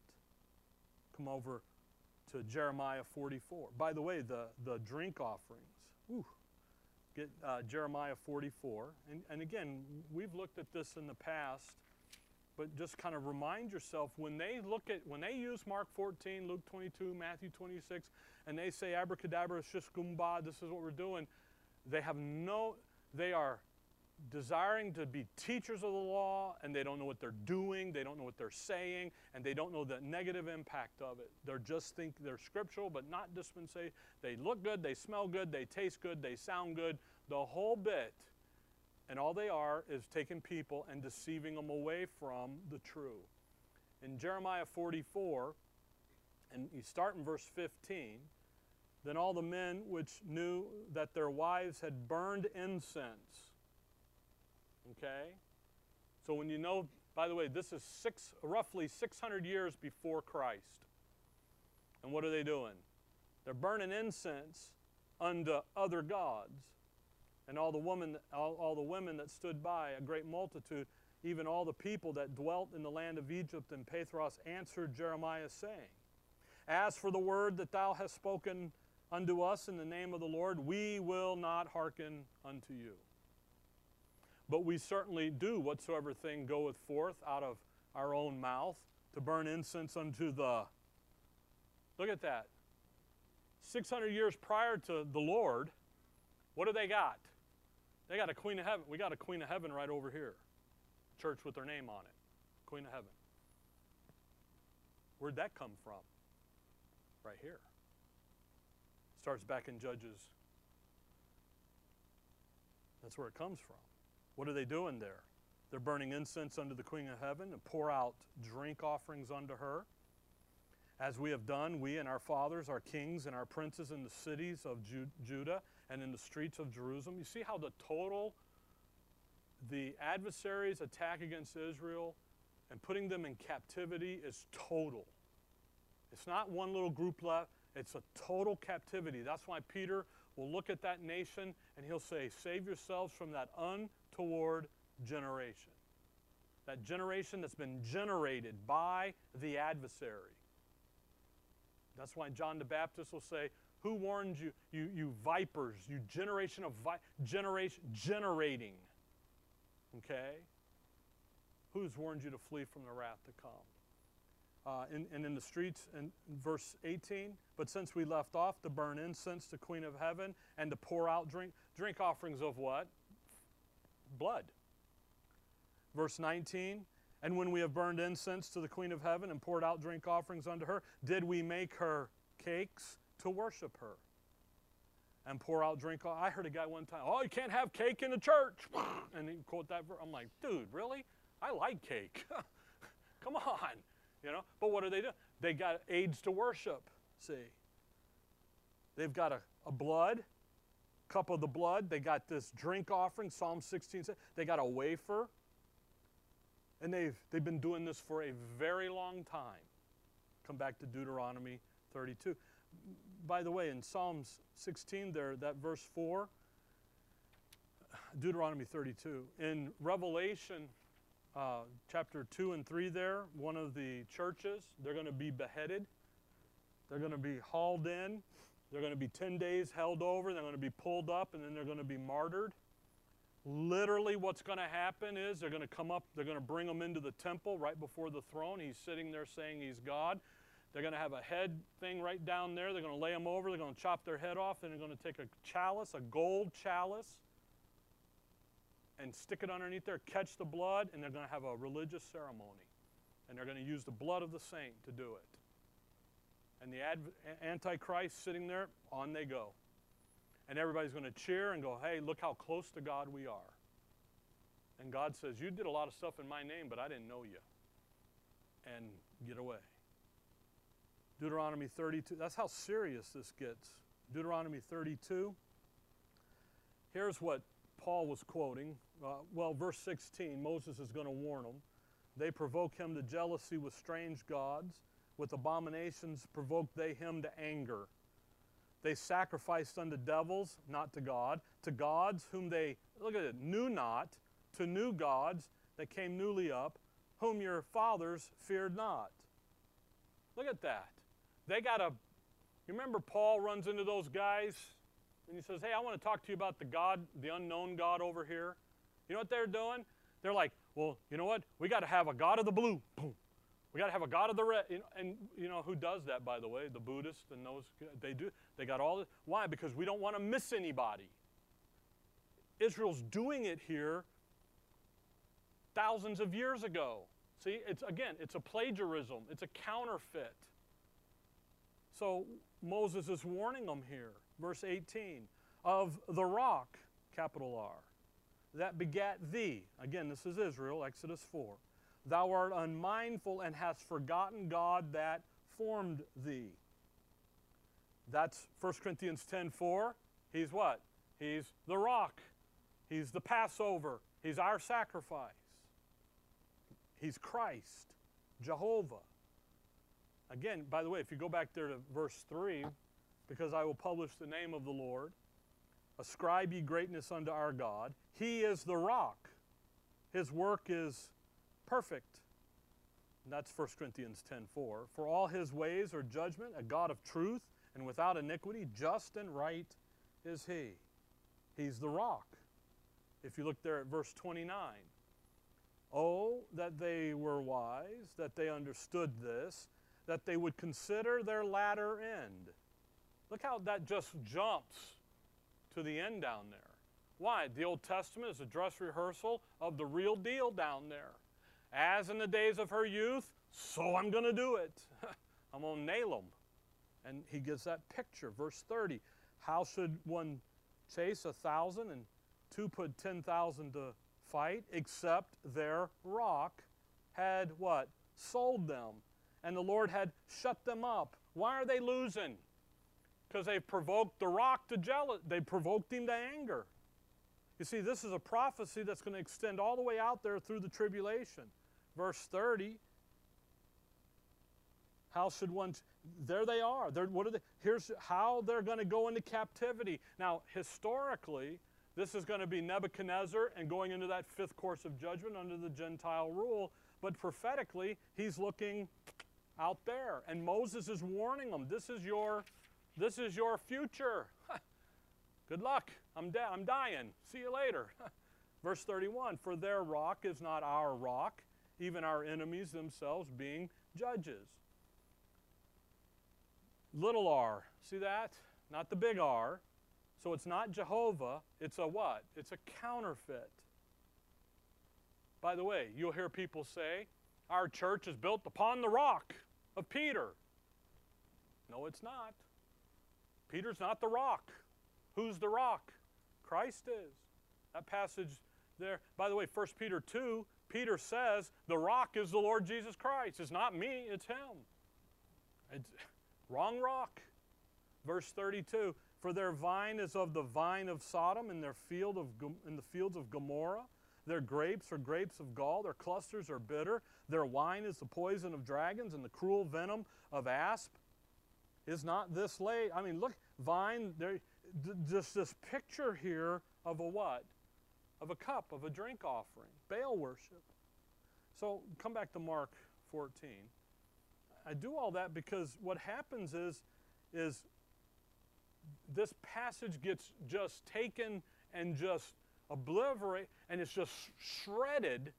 Come over to Jeremiah 44. By the way, the, the drink offerings. Whew, get uh, Jeremiah 44. And, and again, we've looked at this in the past, but just kind of remind yourself when they look at, when they use Mark 14, Luke 22, Matthew 26, and they say abracadabra, shishkumba, this is what we're doing, they have no, they are desiring to be teachers of the law and they don't know what they're doing, they don't know what they're saying, and they don't know the negative impact of it. They're just think they're scriptural but not dispensation. They look good, they smell good, they taste good, they sound good, the whole bit. And all they are is taking people and deceiving them away from the true. In Jeremiah 44, And you start in verse 15. Then all the men which knew that their wives had burned incense. Okay? So when you know, by the way, this is six, roughly 600 years before Christ. And what are they doing? They're burning incense unto other gods. And all the, woman, all, all the women that stood by, a great multitude, even all the people that dwelt in the land of Egypt and Pathros answered Jeremiah, saying, As for the word that thou hast spoken unto us in the name of the Lord, we will not hearken unto you. But we certainly do whatsoever thing goeth forth out of our own mouth to burn incense unto the. Look at that. 600 years prior to the Lord, what do they got? They got a queen of heaven. We got a queen of heaven right over here. Church with their name on it. Queen of heaven. Where'd that come from? Right here. Starts back in Judges. That's where it comes from. What are they doing there? They're burning incense unto the Queen of Heaven and pour out drink offerings unto her. As we have done, we and our fathers, our kings and our princes in the cities of Ju- Judah and in the streets of Jerusalem. You see how the total, the adversaries' attack against Israel and putting them in captivity is total. It's not one little group left, it's a total captivity. That's why Peter will look at that nation and he'll say, Save yourselves from that untoward generation. That generation that's been generated by the adversary. That's why John the Baptist will say, Who warned you, you, you vipers, you generation of vi- generation generating? Okay? Who's warned you to flee from the wrath to come? Uh, and, and in the streets, in verse 18, but since we left off to burn incense to Queen of Heaven and to pour out drink, drink offerings of what? Blood. Verse 19, and when we have burned incense to the Queen of Heaven and poured out drink offerings unto her, did we make her cakes to worship her? And pour out drink. I heard a guy one time, oh, you can't have cake in the church. And he quote that verse. I'm like, dude, really? I like cake. Come on. You know? But what do they do? They got aids to worship. See? They've got a, a blood, cup of the blood. They got this drink offering, Psalm 16. They got a wafer. And they've, they've been doing this for a very long time. Come back to Deuteronomy 32. By the way, in Psalms 16, there, that verse 4, Deuteronomy 32. In Revelation uh, chapter 2 and 3, there, one of the churches, they're going to be beheaded. They're going to be hauled in. They're going to be 10 days held over. They're going to be pulled up, and then they're going to be martyred. Literally, what's going to happen is they're going to come up, they're going to bring him into the temple right before the throne. He's sitting there saying he's God. They're going to have a head thing right down there. They're going to lay him over. They're going to chop their head off. And they're going to take a chalice, a gold chalice, and stick it underneath there, catch the blood, and they're going to have a religious ceremony. And they're going to use the blood of the saint to do it. And the Antichrist sitting there, on they go. And everybody's going to cheer and go, hey, look how close to God we are. And God says, You did a lot of stuff in my name, but I didn't know you. And get away. Deuteronomy 32, that's how serious this gets. Deuteronomy 32. Here's what Paul was quoting. Uh, well, verse 16, Moses is going to warn them. They provoke him to jealousy with strange gods. With abominations provoked they him to anger. They sacrificed unto devils, not to God, to gods whom they, look at it, knew not, to new gods that came newly up, whom your fathers feared not. Look at that. They got a, you remember Paul runs into those guys and he says, Hey, I want to talk to you about the God, the unknown God over here. You know what they're doing? They're like, Well, you know what? We got to have a God of the blue. Boom. We got to have a God of the red. And you know who does that, by the way? The Buddhists and those, they do. They got all this. Why? Because we don't want to miss anybody. Israel's doing it here thousands of years ago. See, it's again, it's a plagiarism, it's a counterfeit. So Moses is warning them here, verse 18, of the rock, capital R, that begat thee. Again, this is Israel, Exodus 4. Thou art unmindful and hast forgotten God that formed thee. That's 1 Corinthians 10:4. He's what? He's the rock. He's the Passover. He's our sacrifice. He's Christ, Jehovah. Again, by the way, if you go back there to verse 3, because I will publish the name of the Lord, ascribe ye greatness unto our God. He is the rock. His work is perfect. And that's 1 Corinthians 10:4. For all his ways are judgment, a God of truth, and without iniquity, just and right is he. He's the rock. If you look there at verse 29, oh, that they were wise, that they understood this, that they would consider their latter end. Look how that just jumps to the end down there. Why? The Old Testament is a dress rehearsal of the real deal down there. As in the days of her youth, so I'm going to do it. I'm going to nail them. And he gives that picture. Verse 30 How should one chase a thousand and two put 10,000 to fight, except their rock had what? Sold them. And the Lord had shut them up. Why are they losing? Because they provoked the rock to jealous. They provoked him to anger. You see, this is a prophecy that's going to extend all the way out there through the tribulation. Verse 30 how should one? There they are. They're, what are they? Here's how they're going to go into captivity. Now, historically, this is going to be Nebuchadnezzar and going into that fifth course of judgment under the Gentile rule. But prophetically, he's looking out there, and Moses is warning them. This is your, this is your future. Good luck. I'm dead. I'm dying. See you later. Verse 31 For their rock is not our rock, even our enemies themselves being judges little r. See that? Not the big R. So it's not Jehovah, it's a what? It's a counterfeit. By the way, you'll hear people say, Our church is built upon the rock of Peter. No, it's not. Peter's not the rock. Who's the rock? Christ is. That passage there, by the way, 1 Peter 2, Peter says, The rock is the Lord Jesus Christ. It's not me, it's him. It's, Wrong rock. Verse 32 For their vine is of the vine of Sodom, and their field of, in the fields of Gomorrah. Their grapes are grapes of gall, their clusters are bitter. Their wine is the poison of dragons, and the cruel venom of asp. Is not this late? I mean, look, vine, there, just this picture here of a what? Of a cup, of a drink offering, Baal worship. So come back to Mark 14. I do all that because what happens is, is this passage gets just taken and just obliterated, and it's just shredded.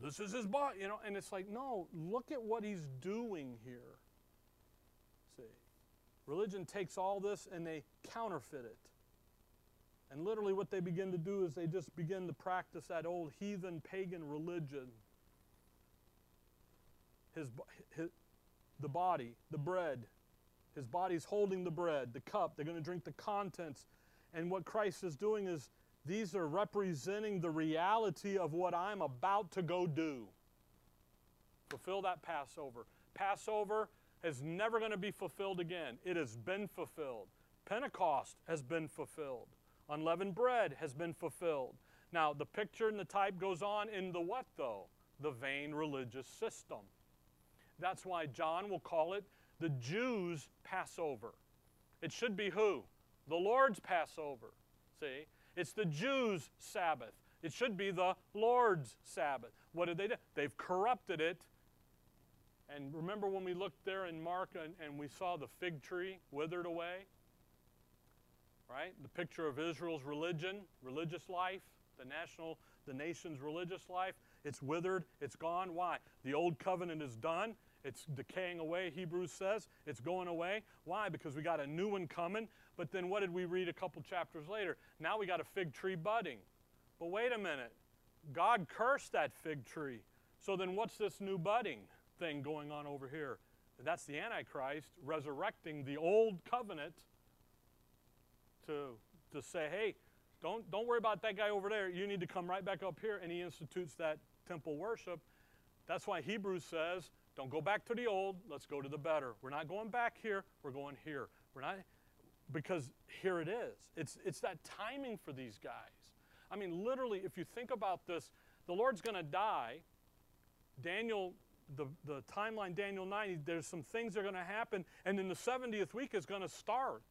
This is his body, you know, and it's like, no, look at what he's doing here. See, religion takes all this and they counterfeit it. And literally, what they begin to do is they just begin to practice that old heathen pagan religion. His, his, the body, the bread. His body's holding the bread, the cup. They're going to drink the contents. And what Christ is doing is these are representing the reality of what I'm about to go do. Fulfill that Passover. Passover is never going to be fulfilled again. It has been fulfilled. Pentecost has been fulfilled. Unleavened bread has been fulfilled. Now, the picture and the type goes on in the what, though? The vain religious system. That's why John will call it the Jews' Passover. It should be who? The Lord's Passover. See? It's the Jews' Sabbath. It should be the Lord's Sabbath. What did they do? They've corrupted it. And remember when we looked there in Mark and, and we saw the fig tree withered away? Right? The picture of Israel's religion, religious life, the national, the nation's religious life. It's withered, it's gone. Why? The old covenant is done. It's decaying away, Hebrews says. It's going away. Why? Because we got a new one coming. But then what did we read a couple chapters later? Now we got a fig tree budding. But wait a minute. God cursed that fig tree. So then what's this new budding thing going on over here? That's the Antichrist resurrecting the old covenant to, to say, hey, don't, don't worry about that guy over there. You need to come right back up here. And he institutes that temple worship. That's why Hebrews says Don't go back to the old. Let's go to the better. We're not going back here. We're going here. We're not because here it is. It's it's that timing for these guys. I mean, literally, if you think about this, the Lord's going to die. Daniel, the, the timeline, Daniel 9, there's some things that are going to happen, and then the 70th week is going to start.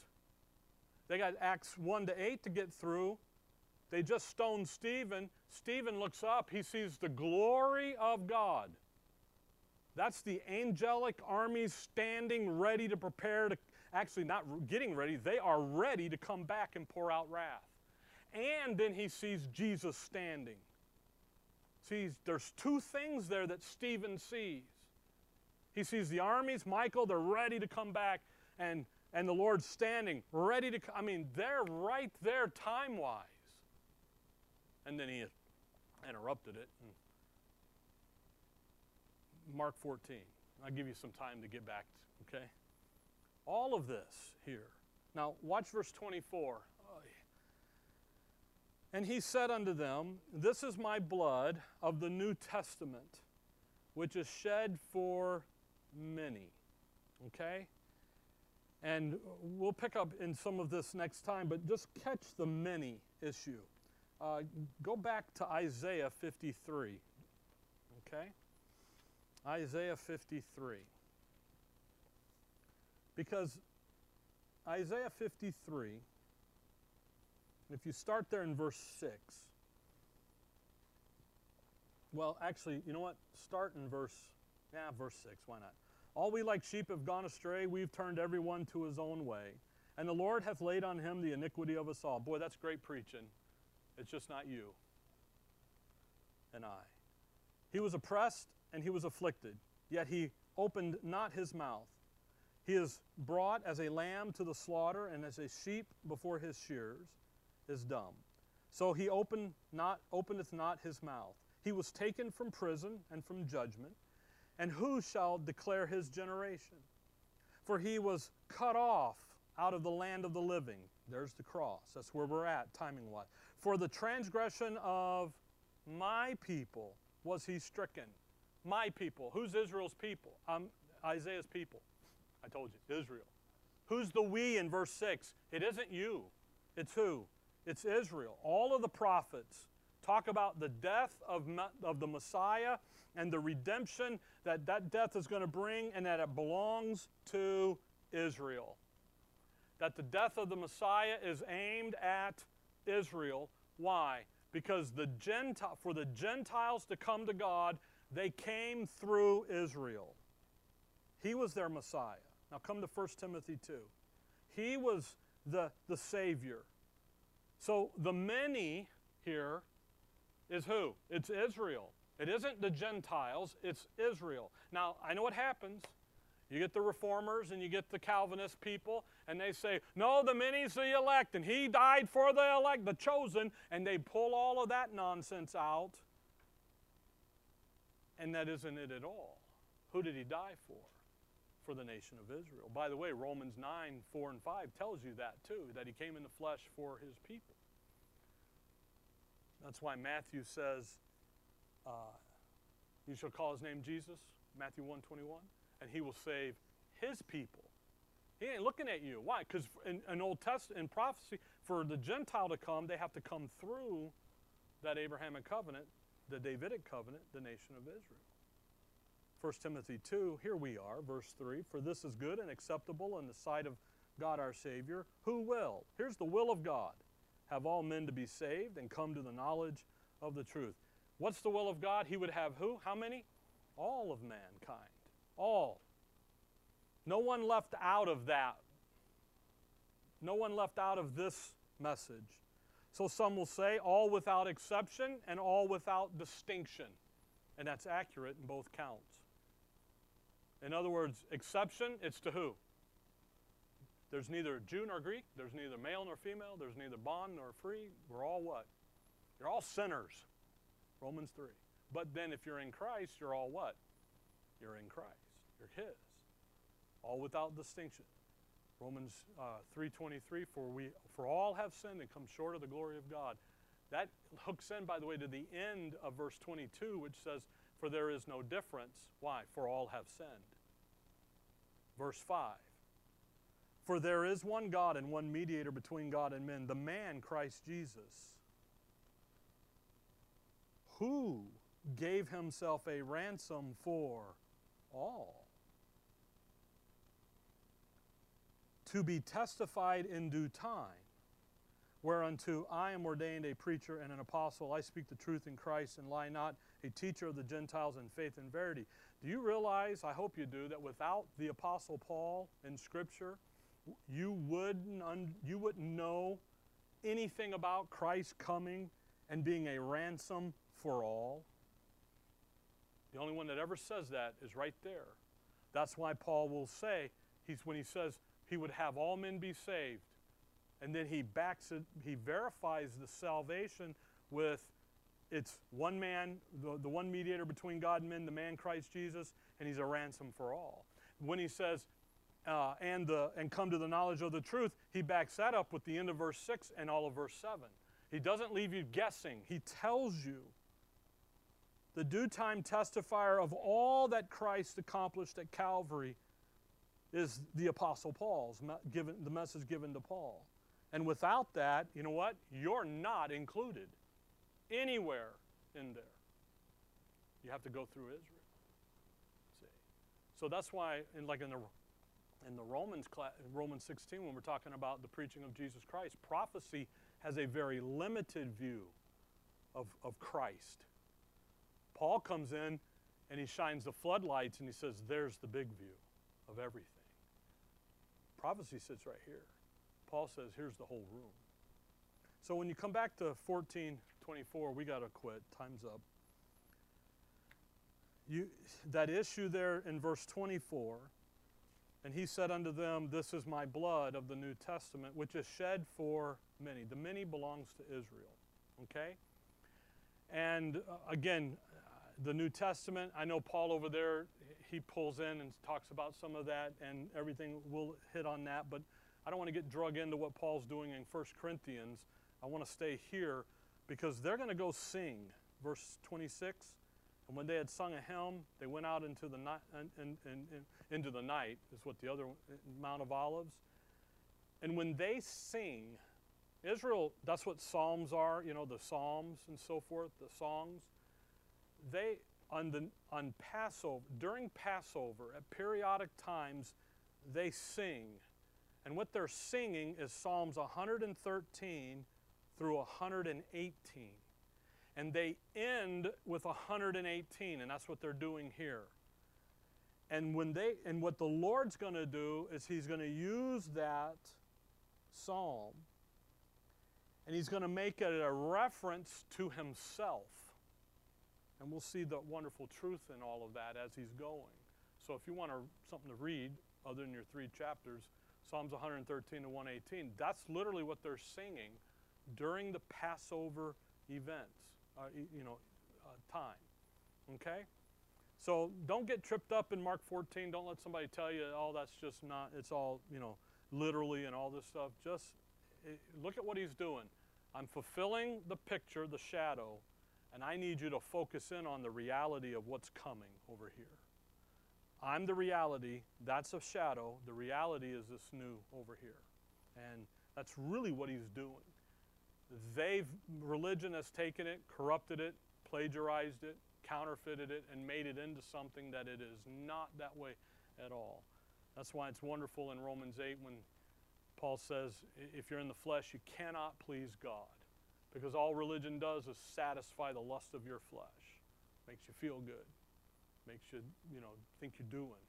They got Acts 1 to 8 to get through. They just stoned Stephen. Stephen looks up, he sees the glory of God. That's the angelic armies standing ready to prepare to, actually, not getting ready, they are ready to come back and pour out wrath. And then he sees Jesus standing. See, there's two things there that Stephen sees. He sees the armies, Michael, they're ready to come back, and, and the Lord's standing, ready to I mean, they're right there time wise. And then he interrupted it. Mark 14. I'll give you some time to get back, okay? All of this here. Now, watch verse 24. And he said unto them, This is my blood of the New Testament, which is shed for many. Okay? And we'll pick up in some of this next time, but just catch the many issue. Uh, go back to Isaiah 53. Okay? Isaiah 53. Because Isaiah 53 if you start there in verse 6, well, actually, you know what? Start in verse, yeah, verse 6, why not? All we like sheep have gone astray, we've turned everyone to his own way. And the Lord hath laid on him the iniquity of us all. Boy, that's great preaching. It's just not you and I. He was oppressed and he was afflicted, yet he opened not his mouth. He is brought as a lamb to the slaughter, and as a sheep before his shears is dumb. So he opened not, openeth not his mouth. He was taken from prison and from judgment. And who shall declare his generation? For he was cut off out of the land of the living. There's the cross. That's where we're at, timing wise. For the transgression of my people was he stricken. My people. Who's Israel's people? Um, Isaiah's people. I told you, Israel. Who's the we in verse 6? It isn't you. It's who? It's Israel. All of the prophets talk about the death of, of the Messiah and the redemption that that death is going to bring and that it belongs to Israel. That the death of the Messiah is aimed at Israel. Why? Because the Gentile, for the Gentiles to come to God, they came through Israel. He was their Messiah. Now come to 1 Timothy 2. He was the, the Savior. So the many here is who? It's Israel. It isn't the Gentiles, it's Israel. Now, I know what happens. You get the reformers and you get the Calvinist people, and they say, No, the many's the elect, and he died for the elect, the chosen, and they pull all of that nonsense out. And that isn't it at all. Who did he die for? for the nation of Israel. By the way, Romans 9, 4 and 5 tells you that too, that he came in the flesh for his people. That's why Matthew says, uh, you shall call his name Jesus, Matthew 1, 21, and he will save his people. He ain't looking at you. Why? Because in, in Old Testament, in prophecy, for the Gentile to come, they have to come through that Abrahamic covenant, the Davidic covenant, the nation of Israel. 1 Timothy 2, here we are, verse 3 For this is good and acceptable in the sight of God our Savior, who will, here's the will of God, have all men to be saved and come to the knowledge of the truth. What's the will of God? He would have who? How many? All of mankind. All. No one left out of that. No one left out of this message. So some will say all without exception and all without distinction. And that's accurate in both counts. In other words, exception, it's to who? There's neither Jew nor Greek, there's neither male nor female, there's neither bond nor free. We're all what? You're all sinners. Romans 3. But then if you're in Christ, you're all what? You're in Christ. You're his. All without distinction. Romans uh, 3.23, for, we, for all have sinned and come short of the glory of God. That hooks in, by the way, to the end of verse 22, which says, For there is no difference. Why? For all have sinned. Verse 5 For there is one God and one mediator between God and men, the man Christ Jesus, who gave himself a ransom for all. To be testified in due time whereunto I am ordained a preacher and an apostle. I speak the truth in Christ and lie not, a teacher of the Gentiles in faith and verity. Do you realize, I hope you do, that without the apostle Paul in Scripture, you wouldn't, you wouldn't know anything about Christ coming and being a ransom for all? The only one that ever says that is right there. That's why Paul will say, he's, when he says he would have all men be saved, and then he backs it, he verifies the salvation with it's one man, the, the one mediator between God and men, the man Christ Jesus, and he's a ransom for all. When he says, uh, and, the, and come to the knowledge of the truth, he backs that up with the end of verse 6 and all of verse 7. He doesn't leave you guessing, he tells you. The due time testifier of all that Christ accomplished at Calvary is the Apostle Paul's, given, the message given to Paul. And without that, you know what? You're not included anywhere in there. You have to go through Israel. See? So that's why, in, like in the in the Romans class, Romans 16, when we're talking about the preaching of Jesus Christ, prophecy has a very limited view of, of Christ. Paul comes in and he shines the floodlights and he says, There's the big view of everything. Prophecy sits right here. Paul says, here's the whole room. So when you come back to 1424, we got to quit. Time's up. You, that issue there in verse 24, and he said unto them, This is my blood of the New Testament, which is shed for many. The many belongs to Israel. Okay? And uh, again, the New Testament, I know Paul over there, he pulls in and talks about some of that and everything. We'll hit on that. But I don't want to get drug into what Paul's doing in 1 Corinthians. I want to stay here because they're going to go sing. Verse 26. And when they had sung a hymn, they went out into the night, in, in, in, into the night, is what the other Mount of Olives. And when they sing, Israel, that's what psalms are, you know, the psalms and so forth, the songs. They, on, the, on Passover, during Passover, at periodic times, they sing and what they're singing is Psalms 113 through 118. And they end with 118, and that's what they're doing here. And when they and what the Lord's going to do is he's going to use that psalm and he's going to make it a reference to himself. And we'll see the wonderful truth in all of that as he's going. So if you want something to read other than your three chapters, Psalms 113 to 118. That's literally what they're singing during the Passover events, uh, you know, uh, time. Okay? So don't get tripped up in Mark 14. Don't let somebody tell you, oh, that's just not, it's all, you know, literally and all this stuff. Just eh, look at what he's doing. I'm fulfilling the picture, the shadow, and I need you to focus in on the reality of what's coming over here. I'm the reality, that's a shadow. The reality is this new over here. And that's really what he's doing. They've, religion has taken it, corrupted it, plagiarized it, counterfeited it, and made it into something that it is not that way at all. That's why it's wonderful in Romans 8 when Paul says, if you're in the flesh, you cannot please God. Because all religion does is satisfy the lust of your flesh. Makes you feel good makes you, you know, think you're doing.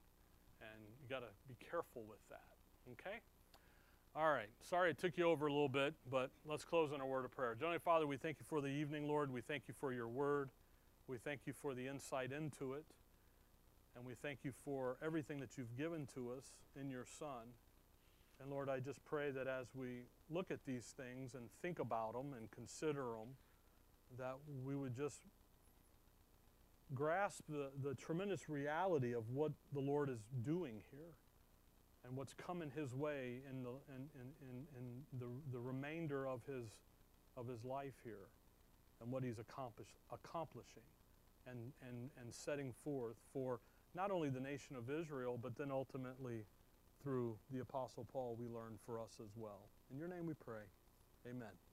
And you got to be careful with that. Okay? All right. Sorry it took you over a little bit, but let's close in a word of prayer. Heavenly Father, we thank you for the evening, Lord. We thank you for your word. We thank you for the insight into it. And we thank you for everything that you've given to us in your Son. And Lord, I just pray that as we look at these things and think about them and consider them, that we would just grasp the, the tremendous reality of what the Lord is doing here and what's coming his way in the, in, in, in, the, the remainder of his, of his life here and what he's accomplish, accomplishing and, and, and setting forth for not only the nation of Israel, but then ultimately through the Apostle Paul, we learn for us as well. In your name we pray. Amen.